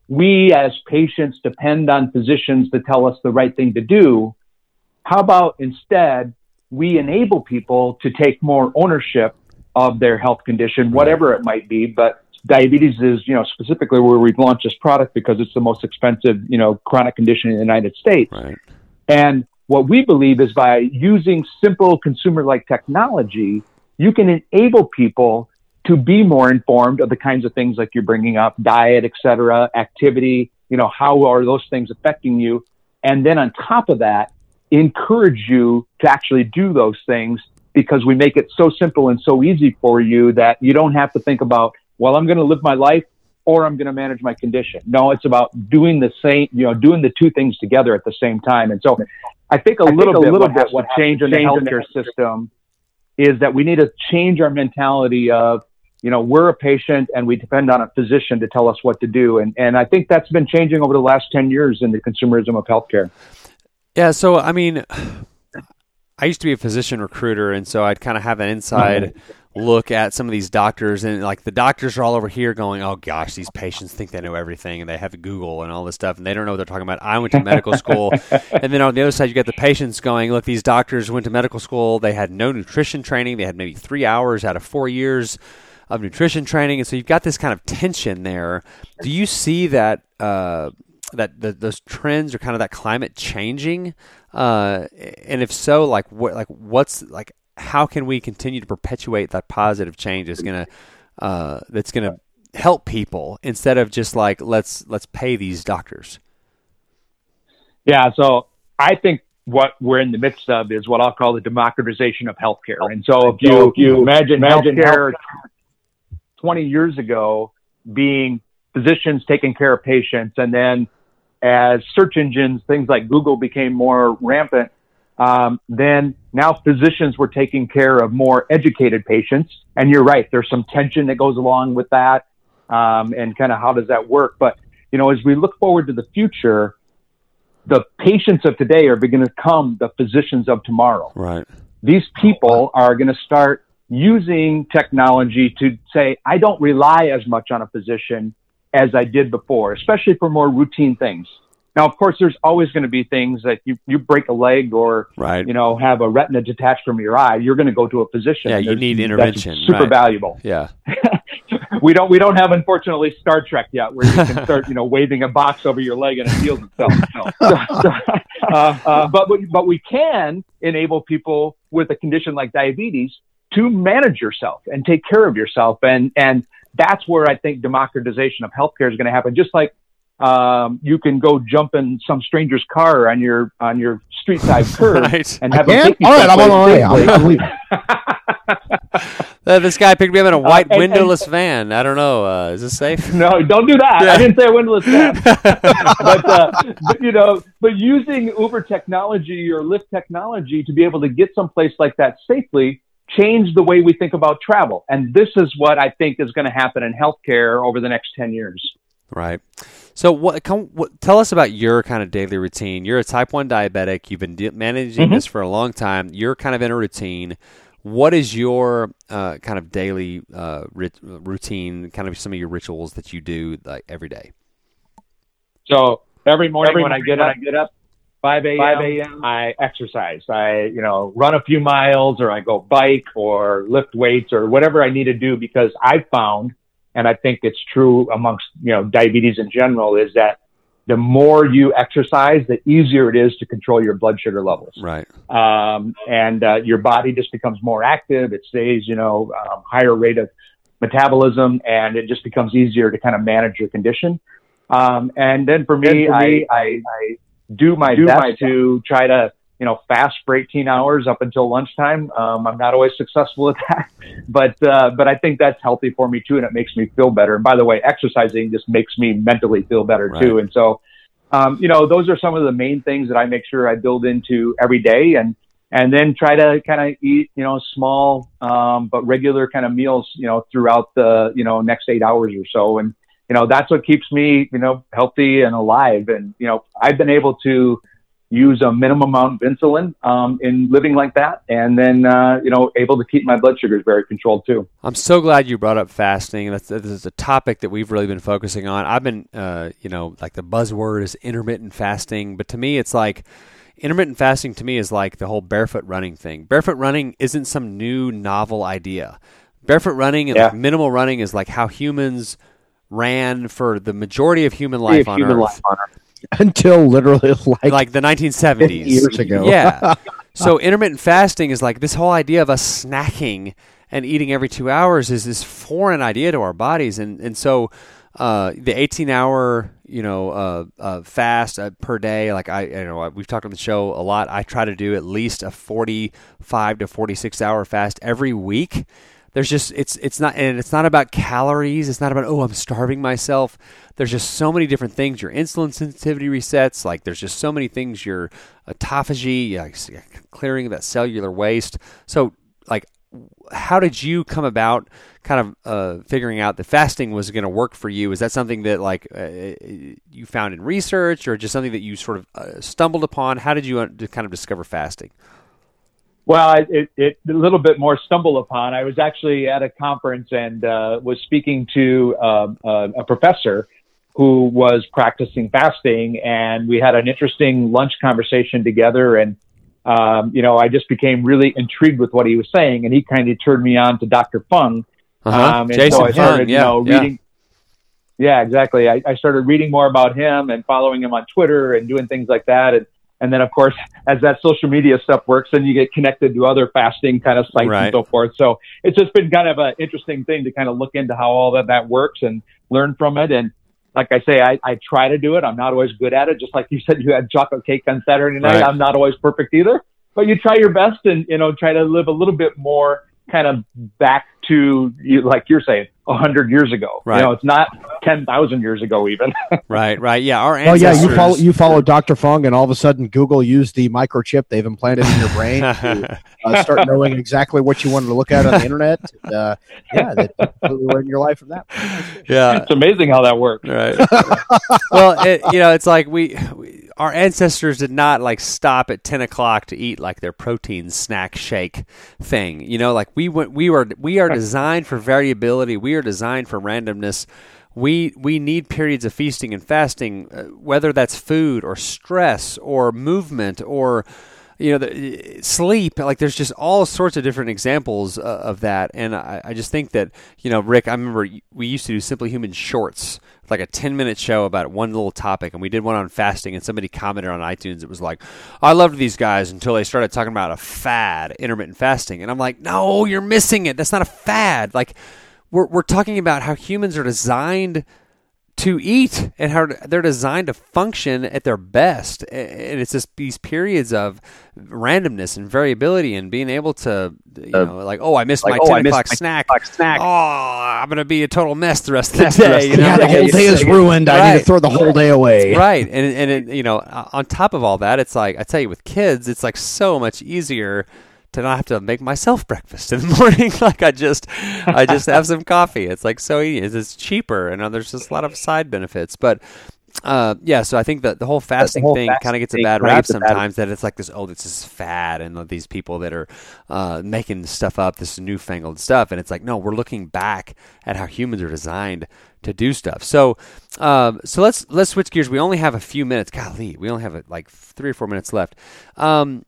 we as patients depend on physicians to tell us the right thing to do, how about instead we enable people to take more ownership of their health condition, whatever it might be. But diabetes is, you know, specifically where we've launched this product because it's the most expensive, you know, chronic condition in the United States. Right. And what we believe is by using simple consumer like technology, you can enable people to be more informed of the kinds of things like you're bringing up, diet, et cetera, activity, you know, how are those things affecting you? And then on top of that, encourage you to actually do those things because we make it so simple and so easy for you that you don't have to think about, well, I'm going to live my life or I'm going to manage my condition. No, it's about doing the same, you know, doing the two things together at the same time. And so I think a I little think a bit, little bit what changed in the healthcare system is that we need to change our mentality of, you know, we're a patient and we depend on a physician to tell us what to do. And, and I think that's been changing over the last 10 years in the consumerism of healthcare. Yeah. So, I mean, I used to be a physician recruiter, and so I'd kind of have an inside mm-hmm. look at some of these doctors, and like the doctors are all over here going, "Oh gosh, these patients think they know everything, and they have Google and all this stuff, and they don't know what they're talking about." I went to medical school, and then on the other side, you get the patients going, "Look, these doctors went to medical school. They had no nutrition training. They had maybe three hours out of four years." Of nutrition training, and so you've got this kind of tension there. Do you see that uh, that the, those trends are kind of that climate changing uh, and if so, like what, like what's like, how can we continue to perpetuate that positive change? Is gonna uh, that's gonna help people instead of just like let's let's pay these doctors. Yeah, so I think what we're in the midst of is what I'll call the democratization of healthcare. And so if you, if you imagine, imagine healthcare 20 years ago being physicians taking care of patients and then as search engines, things like Google became more rampant, um, then now physicians were taking care of more educated patients. And you're right, there's some tension that goes along with that, um, and kind of how does that work. But you know, as we look forward to the future, the patients of today are going to become the physicians of tomorrow. Right. These people are going to start using technology to say, I don't rely as much on a physician as I did before, especially for more routine things. Now, of course, there's always going to be things that you, you break a leg or, right. you know, have a retina detached from your eye. You're going to go to a physician. Yeah, you need intervention. super right. valuable. Yeah. we don't we don't have unfortunately Star Trek yet, where you can start you know waving a box over your leg and it heals itself. No. so, so, uh, uh, but but we can enable people with a condition like diabetes to manage yourself and take care of yourself, and and that's where I think democratization of healthcare is going to happen. Just like um, you can go jump in some stranger's car on your on your street side curb right. and have them take All right, I'm on the way. I'm leaving. uh, this guy picked me up in a uh, white uh, and, windowless and, van. I don't know. Uh, is this safe? No, don't do that. Yeah. I didn't say a windowless van. but, uh, but, you know, but using Uber technology or Lyft technology to be able to get someplace like that safely change the way we think about travel. And this is what I think is going to happen in healthcare over the next 10 years. Right. So, what, come, what, tell us about your kind of daily routine. You're a type 1 diabetic. You've been managing mm-hmm. this for a long time. You're kind of in a routine. What is your uh, kind of daily uh, rit- routine, kind of some of your rituals that you do like every day? So, every morning, every when, I get up, I get up, 5 a.m. 5 a.m. I exercise. I, you know, run a few miles or I go bike or lift weights or whatever I need to do because I found, and I think it's true amongst, you know, diabetes in general is that the more you exercise, the easier it is to control your blood sugar levels. Right. Um, and uh, your body just becomes more active. It stays, you know, um, higher rate of metabolism, and it just becomes easier to kind of manage your condition. Um, and then for me, for me I, I, I do my do best my to try to you know fast for 18 hours up until lunchtime. Um, I'm not always successful at that, but uh, but I think that's healthy for me too, and it makes me feel better. And by the way, exercising just makes me mentally feel better right. too. And so, um, you know, those are some of the main things that I make sure I build into every day, and and then try to kind of eat you know small um, but regular kind of meals you know throughout the you know next eight hours or so, and you know, that's what keeps me, you know, healthy and alive. And, you know, I've been able to use a minimum amount of insulin um, in living like that. And then, uh, you know, able to keep my blood sugars very controlled too. I'm so glad you brought up fasting. That's, this is a topic that we've really been focusing on. I've been, uh, you know, like the buzzword is intermittent fasting. But to me, it's like, intermittent fasting to me is like the whole barefoot running thing. Barefoot running isn't some new novel idea. Barefoot running and yeah. like minimal running is like how humans – ran for the majority of human life, on, human Earth. life on Earth until literally like like the 1970s years ago. Yeah. so intermittent fasting is like this whole idea of us snacking and eating every two hours is this foreign idea to our bodies, and and so. Uh, the 18 hour, you know, uh, uh, fast uh, per day. Like I, you know, we've talked on the show a lot. I try to do at least a 45 to 46 hour fast every week there's just it's it's not and it's not about calories. It's not about oh i'm starving myself. There's just so many different things. Your insulin sensitivity resets. Like there's just so many things. Your autophagy yeah, clearing that cellular waste. So like how did you come about kind of uh, figuring out that fasting was going to work for you? Is that something that like uh, you found in research or just something that you sort of uh, stumbled upon? How did you uh, kind of discover fasting well, it, it, a little bit more stumble upon. I was actually at a conference and uh, was speaking to um, uh, a professor who was practicing fasting, and we had an interesting lunch conversation together. And um, you know, I just became really intrigued with what he was saying, and he kind of turned me on to Dr. Fung. Uh-huh. Um, and Jason so I started, yeah, you know, reading. Yeah, yeah exactly. I, I started reading more about him and following him on Twitter and doing things like that. And and then, of course, as that social media stuff works, then you get connected to other fasting kind of sites right. and so forth. So it's just been kind of an interesting thing to kind of look into how all that, that works and learn from it. And like I say, I, I try to do it. I'm not always good at it. Just like you said, you had chocolate cake on Saturday night. Right. I'm not always perfect either, but you try your best and, you know, try to live a little bit more kind of back to like you're saying a hundred years ago. Right. You know, it's not ten thousand years ago even. right. Right. Yeah. Our ancestors. Oh yeah, you follow you follow Dr. Fung, and all of a sudden Google used the microchip they've implanted in your brain to uh, start knowing exactly what you wanted to look at on the internet. Uh, yeah, that completely ruined your life from that. Yeah, it's amazing how that worked. Right. well, it, you know, it's like we, we our ancestors did not like stop at 10 o'clock to eat like their protein snack shake thing. You know like we went we were we are designed for variability. We are designed for randomness. We we need periods of feasting and fasting uh, whether that's food or stress or movement or you know, the, sleep. Like, there's just all sorts of different examples uh, of that, and I, I, just think that you know, Rick. I remember we used to do Simply Human shorts, like a 10 minute show about one little topic, and we did one on fasting, and somebody commented on iTunes. It was like, I loved these guys until they started talking about a fad, intermittent fasting, and I'm like, no, you're missing it. That's not a fad. Like, we're we're talking about how humans are designed to eat and how they're designed to function at their best. And it's just these periods of randomness and variability and being able to, you uh, know, like, oh, I missed like, my oh, 10 o'clock snack. snack. Oh, I'm going to be a total mess the rest of the day. You know? yeah, the whole day is ruined. Right. I need to throw the whole day away. Right. And, and it, you know, on top of all that, it's like, I tell you, with kids, it's like so much easier to not have to make myself breakfast in the morning. like I just, I just have some coffee. It's like so easy. It's cheaper, and there's just a lot of side benefits. But uh, yeah, so I think that the whole fasting whole thing kind of gets a bad rap a bad- sometimes. That it's like this, oh, this is fad, and these people that are uh, making stuff up, this newfangled stuff, and it's like, no, we're looking back at how humans are designed to do stuff. So, um, so let's let's switch gears. We only have a few minutes. Golly, we only have like three or four minutes left. Um,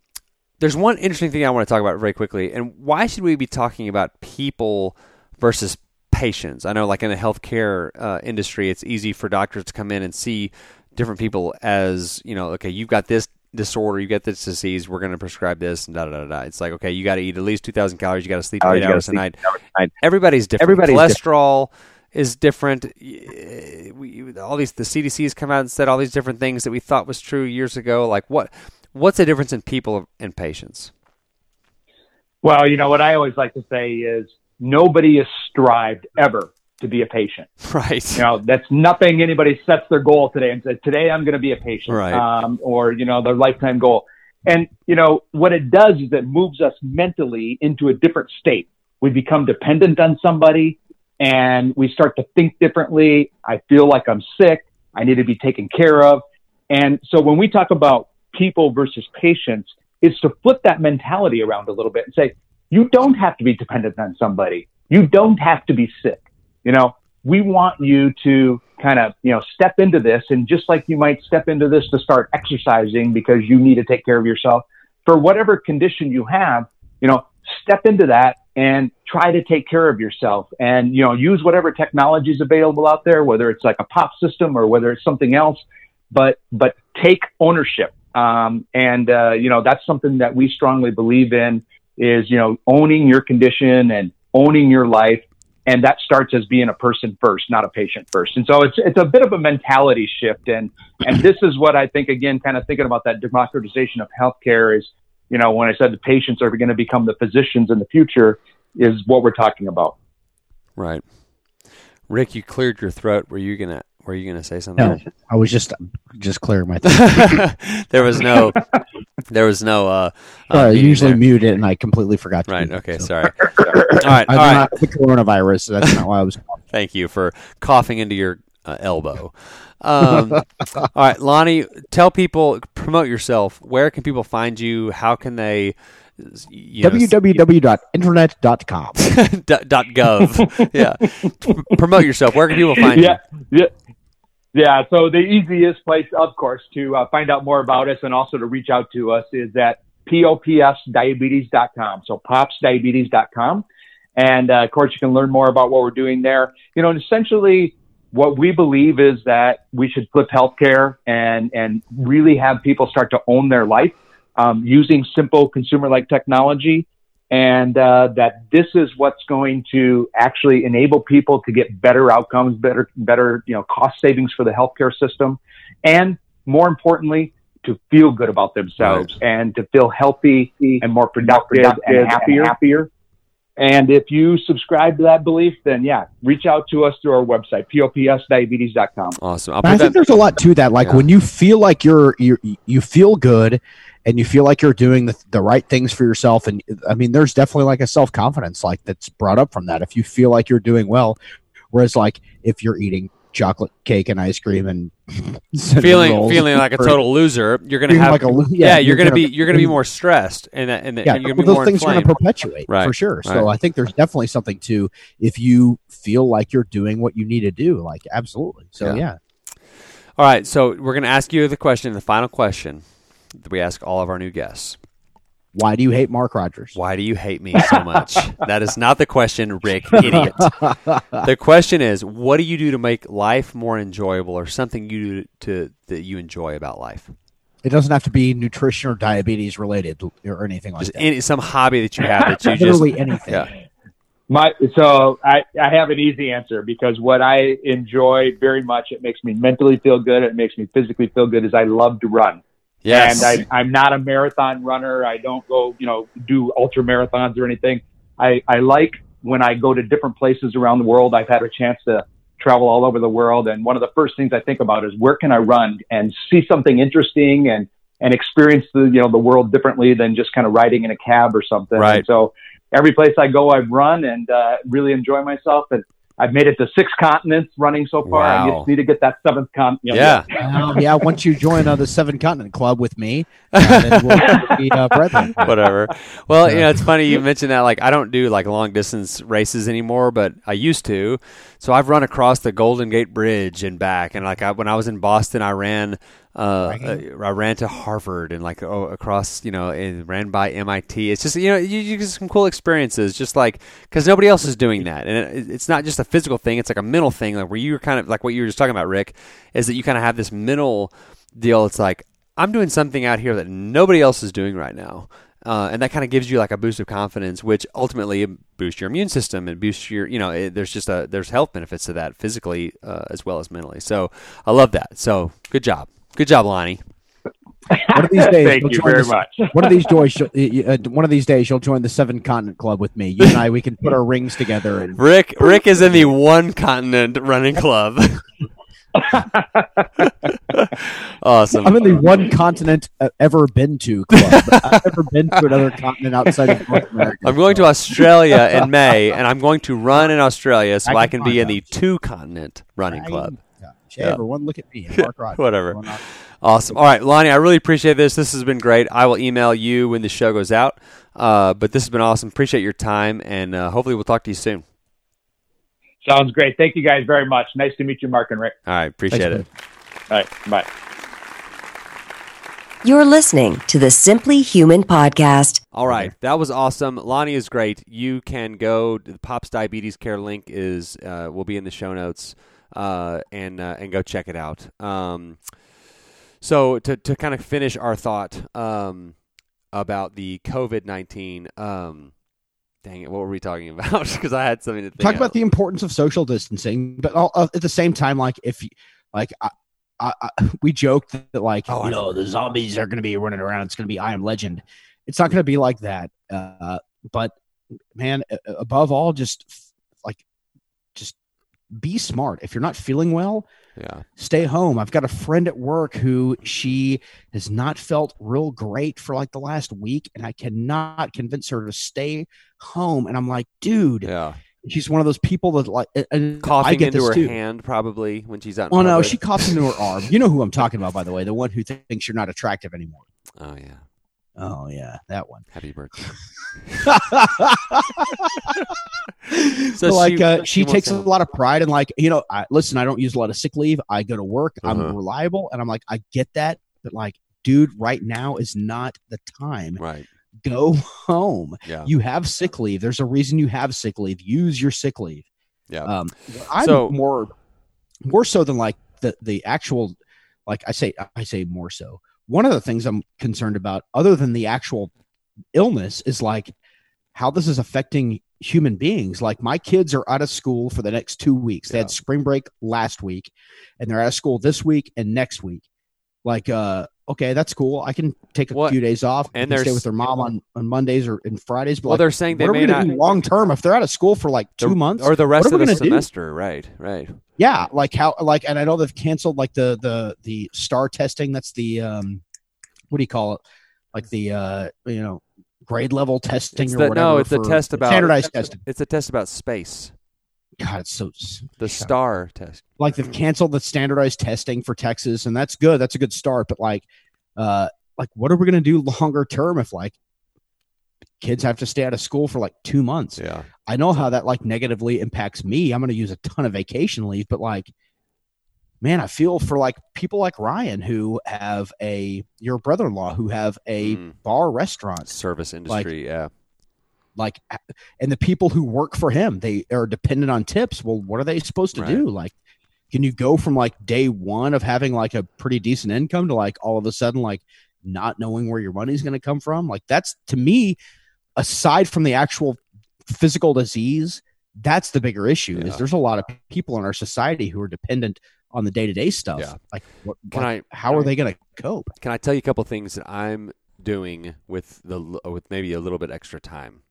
there's one interesting thing I want to talk about very quickly, and why should we be talking about people versus patients? I know, like in the healthcare uh, industry, it's easy for doctors to come in and see different people as you know, okay, you've got this disorder, you got this disease, we're going to prescribe this, and da da da da. It's like, okay, you got to eat at least two thousand calories, you got to sleep Oh, eight hours a night. eight hours a night. Everybody's different. Everybody's cholesterol is different. We, all these the CDC's come out and said all these different things that we thought was true years ago. Like what? What's the difference in people and patients? Well, you know what I always like to say is nobody has strived ever to be a patient. Right. You know, that's nothing anybody sets their goal today and says, today I'm going to be a patient, Right. um, or you know, their lifetime goal. And you know what it does is it moves us mentally into a different state. We become dependent on somebody, and we start to think differently. I feel like I'm sick. I need to be taken care of. And so when we talk about people versus patients, is to flip that mentality around a little bit and say, you don't have to be dependent on somebody. You don't have to be sick. You know, we want you to kind of, you know, step into this. And just like you might step into this to start exercising because you need to take care of yourself for whatever condition you have, you know, step into that and try to take care of yourself and, you know, use whatever technology is available out there, whether it's like a pop system or whether it's something else, but, but take ownership. Um, and, uh, you know, that's something that we strongly believe in is, you know, owning your condition and owning your life. And that starts as being a person first, not a patient first. And so it's, it's a bit of a mentality shift. And, and this is what I think, again, kind of thinking about that democratization of healthcare is, you know, when I said the patients are going to become the physicians in the future is what we're talking about. Right. Rick, you cleared your throat. Were you gonna Were you gonna say something? No, I was just just clearing my throat. there was no. There was no. Uh, uh, I usually there. mute it, and I completely forgot. To Right. mute Okay. so. Sorry. all right. I All do right. not the coronavirus, so that's not why I was. Thank you for coughing into your uh, elbow. Um, all right, Lonny, tell people, promote yourself. Where can people find you? How can they? You know, www.internet.com. dot dot gov. yeah, P- promote yourself. Where can people find yeah, yeah, yeah. So the easiest place, of course, to uh, find out more about us and also to reach out to us is at popsdiabetes.com. So popsdiabetes.com. And uh, of course, you can learn more about what we're doing there. You know, and essentially, what we believe is that we should flip healthcare and and really have people start to own their life um, using simple consumer-like technology, and uh, that this is what's going to actually enable people to get better outcomes, better better you know cost savings for the healthcare system, and more importantly, to feel good about themselves and to feel healthy and more productive, and happier. happier. And if you subscribe to that belief, then yeah, reach out to us through our website, popsdiabetes.com. Awesome. I'll I put think that. there's a lot to that. Like Yeah. when you feel like you're you you feel good and you feel like you're doing the, the right things for yourself and I mean there's definitely like a self-confidence like that's brought up from that if you feel like you're doing well whereas like if you're eating chocolate cake and ice cream and Feeling feeling like a total loser, you're gonna have like a lo- yeah, you're, gonna, be gonna- you're gonna be more stressed and that- and, yeah, and you're gonna be those things are gonna perpetuate Right, for sure. So right. I think there's definitely something to if you feel like you're doing what you need to do, like absolutely. So Yeah. yeah, All right, so we're gonna ask you the question, the final question we ask all of our new guests. why do you hate Mark Rogers? Why do you hate me so much? that is not the question, Rick, idiot. the question is, what do you do to make life more enjoyable, or something you do to that you enjoy about life? It doesn't have to be nutrition or diabetes related or anything like Just that. any, some hobby that you have that you just Literally anything. yeah. My so I, I have an easy answer because what I enjoy very much, it makes me mentally feel good, it makes me physically feel good, is I love to run. Yes. And I, I'm not a marathon runner. I don't go, you know, do ultra marathons or anything. I, I like when I go to different places around the world. I've had a chance to travel all over the world. And one of the first things I think about is where can I run and see something interesting and and experience the you know the world differently than just kind of riding in a cab or something. Right. And so every place I go, I've run and uh, really enjoy myself. And I've made it to six continents running so far. I just need to get that seventh continent. Yeah. Um, yeah, once you join uh, the Seven Continent Club with me, then we'll be uh, brethren. whatever. Well, you know, it's funny you mentioned that. Like, I don't do like long distance races anymore, but I used to. So I've run across the Golden Gate Bridge and back, and like I, when I was in Boston, I ran. Uh, uh, I ran to Harvard and like oh, across, you know, and ran by MIT. It's just you know, you, you get some cool experiences, just like because nobody else is doing that, and it, it's not just a physical thing; it's like a mental thing, like where you're kind of like what you were just talking about, Rick, is that you kind of have this mental deal. It's like I'm doing something out here that nobody else is doing right now. Uh, and that kind of gives you like a boost of confidence, which ultimately boosts your immune system and boosts your, you know, it, there's just a there's health benefits to that physically uh, as well as mentally. So I love that. So good job, good job, Lonny. One of these days, Thank you'll join very the- much. One of these days, you'll- y- y- uh, one of these days, you'll join the Seven Continent Club with me. You and I, we can put our rings together and Rick Rick is in the one continent running club. awesome. I'm in the one continent I've ever been to club. I've never been to another continent outside of North America. I'm going to Australia in May, and I'm going to run in Australia so I I can be in the two continent running club. Yeah. Yeah. everyone, look at me, Mark Rod. Whatever. Awesome. All right, Lonny, I really appreciate this. This has been great. I will email you when the show goes out. Uh, but this has been awesome. Appreciate your time, and uh, hopefully we'll talk to you soon. Sounds great. Thank you guys very much. Nice to meet you, Mark and Rick. All right, appreciate Thanks, it. All right. Bye. You're listening to the Simply Human podcast. All right, that was awesome. Lonny is great. You can go. The Pops Diabetes Care link is uh, will be in the show notes, uh, and uh, and go check it out. Um, so to to kind of finish our thought um, about the COVID nineteen. Um, dang it, what were we talking about? Because I had something to think. Talk of. about the importance of social distancing, but all, uh, at the same time, like if, you- like, I, I, I, we joked that like, Oh, I you know, the zombies are going to be running around. It's going to be I Am Legend. It's not going to be like that. Uh, but man, a- a- above all, just like, just be smart. If you're not feeling well, yeah. stay home. I've got a friend at work who she has not felt real great for like the last week, and I cannot convince her to stay home. And I'm like, dude, Yeah. she's one of those people that like, and- and I Coughing get into her too. hand probably when she's out. Oh no, she coughs into her arm. You know who I'm talking about, by the way, the one who thinks you're not attractive anymore. Oh yeah. Oh yeah, that one. Happy birthday. so like she- uh, she she, takes a lot of pride in like you know I, listen i don't use a lot of sick leave i go to work Uh-huh. i'm reliable and i'm like i get that but like dude right now is not the time Right. go home Yeah. you have sick leave there's a reason you have sick leave use your sick leave Yeah. um i'm So- more more so than like the the actual like i say i say more so one of the things i'm concerned about other than the actual illness is like how this is affecting human beings. Like my kids are out of school for the next two weeks. They Yeah. had spring break last week and they're out of school this week and next week. Like uh okay that's cool i can take a What- few days off and stay with their mom on, on mondays or and fridays but well, like, they're saying they may not long term if they're out of school for like two the- months or the rest of the gonna do? semester. Right. Right. yeah like how like and i know they've canceled like the the the STAAR testing that's the um what do you call it like the uh you know grade level testing It's or the- whatever no, it's a test about- standardized testing It's a test about space. God it's so The STAAR test. like they've canceled the standardized testing for texas and that's good that's a good start but like uh like what are we going to do longer term if like kids have to stay out of school for like two months Yeah. I know how that like negatively impacts me. I'm going to use a ton of vacation leave, but like, man, I feel for like people like Ryan who have a your brother-in-law who have a Mm. bar restaurant, Service industry. yeah. Like, and the people who work for him they are dependent on tips. Well, what are they supposed to Right. do? Like, can you go from like day one of having like a pretty decent income to like all of a sudden like not knowing where your money's going to come from? Like, that's to me, aside from the actual physical disease, that's the bigger issue. Yeah. Is there's a lot of people in our society who are dependent on the day to day stuff. Yeah. Like, what, Can like, I- how are they going to cope? Can I tell you a couple things that I'm doing with the with maybe a little bit extra time?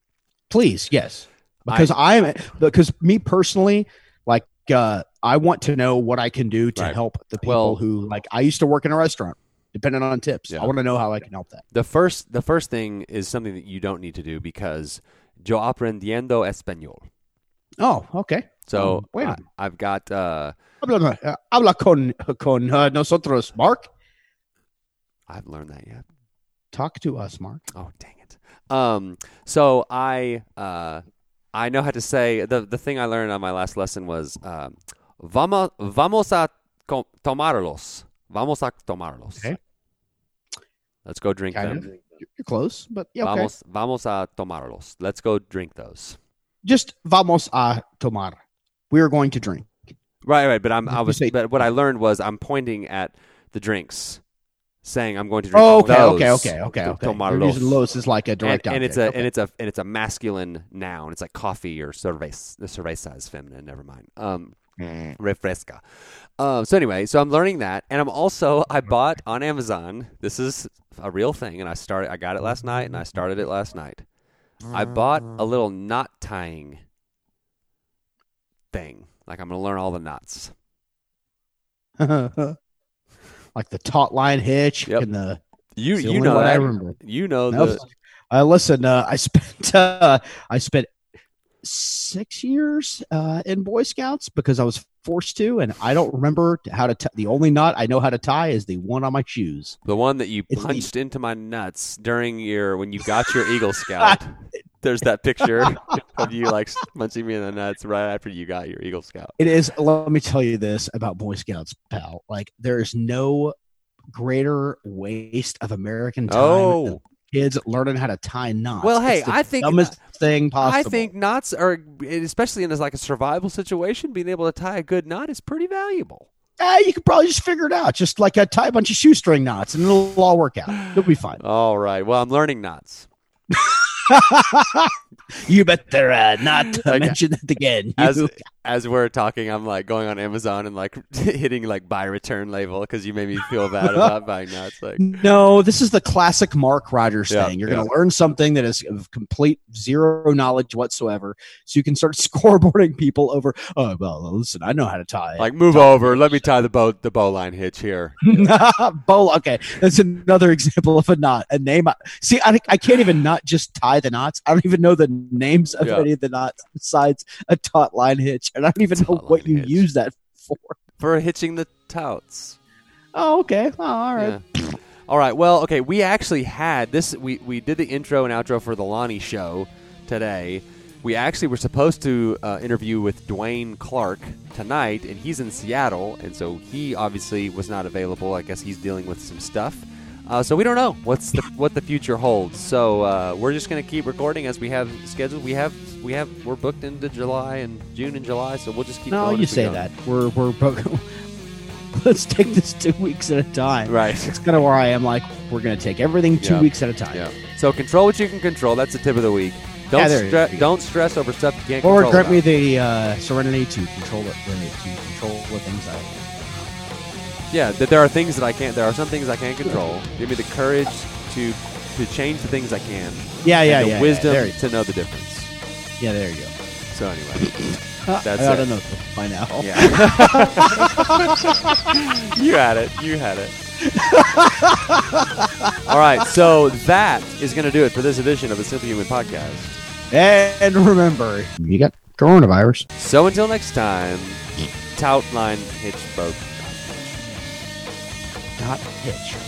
Please, yes, because I, am because me personally, like, uh, I want to know what I can do to Right. help the people Well- who like. I used to work in a restaurant. depending on tips. Yeah. I want to know how I can help that. The first the first thing is something that you don't need to do because yo aprendiendo español. Oh, okay. So wait a I. I've got uh, Habla, uh, habla con con uh, nosotros, Mark. I haven't learned that yet. Talk to us, Mark. Oh dang. Um so I uh I know how to say the the thing I learned on my last lesson was um vamos vamos a tomarlos. Vamos a tomarlos. Okay. Let's go drink Kind them. of. You're close, but yeah, okay. Vamos vamos a tomarlos. Let's go drink those. Just vamos a tomar. We are going to drink. Right, right. But I'm I was say- but what I learned was I'm pointing at the drinks, saying I'm going to drink Oh, okay, those. okay, okay, okay, okay. Tomarlos. using los as like a and, direct and it's object. a and it's a and it's a masculine noun. It's like coffee or cerveza. The cerveza is feminine. Never mind. Um, refresca. Um, so anyway, so I'm learning that, and I'm also I bought on Amazon. This is a real thing, and I started. I got it last night, and I started it last night. I bought a little knot tying thing. Like I'm going to learn all the knots. like the taut line hitch Yep. and the. You the you know I remember. You know No, the Uh, listen, uh, I spent uh, I spent six years uh, in Boy Scouts because I was forced to, and I don't remember how to. T- the only knot I know how to tie is the one on my shoes. the one that you It's the- punched into my nuts during your when you got your Eagle Scout. There's that picture of you like punching me in the nuts right after you got your Eagle Scout. It is. Let me tell you this about Boy Scouts, pal. Like there is no greater waste of American time than Oh, kids learning how to tie knots. Well, hey, It's the I think- dumbest thing possible. I think knots are, especially in like a survival situation, being able to tie a good knot is pretty valuable. Ah, you could probably just figure it out. Just like uh, tie a bunch of shoestring knots, and it'll all work out. You'll be fine. All right. Well, I'm learning knots. you better uh, not uh, Okay. mention that again. You- as we're talking, I'm like going on Amazon and like hitting like buy return label because you made me feel bad about buying nuts. Like, no, this is the classic Mark Rogers Yeah, thing. You're yeah. going to learn something that is of complete zero knowledge whatsoever, so you can start scoreboarding people over. Oh well, listen, I know how to tie. like move over. Let me tie the bow the bow line hitch here. Bowl. Okay, that's another example of a knot. A name. I- See, I I can't even not just tie the knots. I don't even know the names of Yeah. any of the knots besides a taut line hitch, and I don't even know what you hitch. use that for. for hitching the touts. Oh, okay. Oh, all right. Yeah. All right. Well, okay. We actually had this. We we did the intro and outro for the Lonny show today. We actually were supposed to uh, interview with Dwayne Clark tonight, and he's in Seattle, and so he obviously was not available. I guess he's dealing with some stuff. Uh, so we don't know what's the what the future holds. So uh, we're just gonna keep recording as we have scheduled. We have we have we're booked into July and June and July, so we'll just keep. No, going you as we say that. We're we're bo- let's take this two weeks at a time. right? It's kind of where I am. Like we're gonna take everything two Yeah. weeks at a time. Yeah. So control what you can control. That's the tip of the week. Don't Yeah, stre- don't stress over stuff you can't control. grant me the uh, serenity to control it, to control with anxiety. Yeah, that there are things that I can't. There are some things I can't control. Give me the courage to to change the things I can. Yeah, yeah, and the yeah. wisdom Yeah, to know the difference. yeah, there you go. So anyway, That's I ought it. to know by now. yeah. you had it. You had it. All right, so that is going to do it for this edition of the Simply Human podcast. And remember, you got coronavirus. So until next time, taut line hitch boat. Not hitch, huh?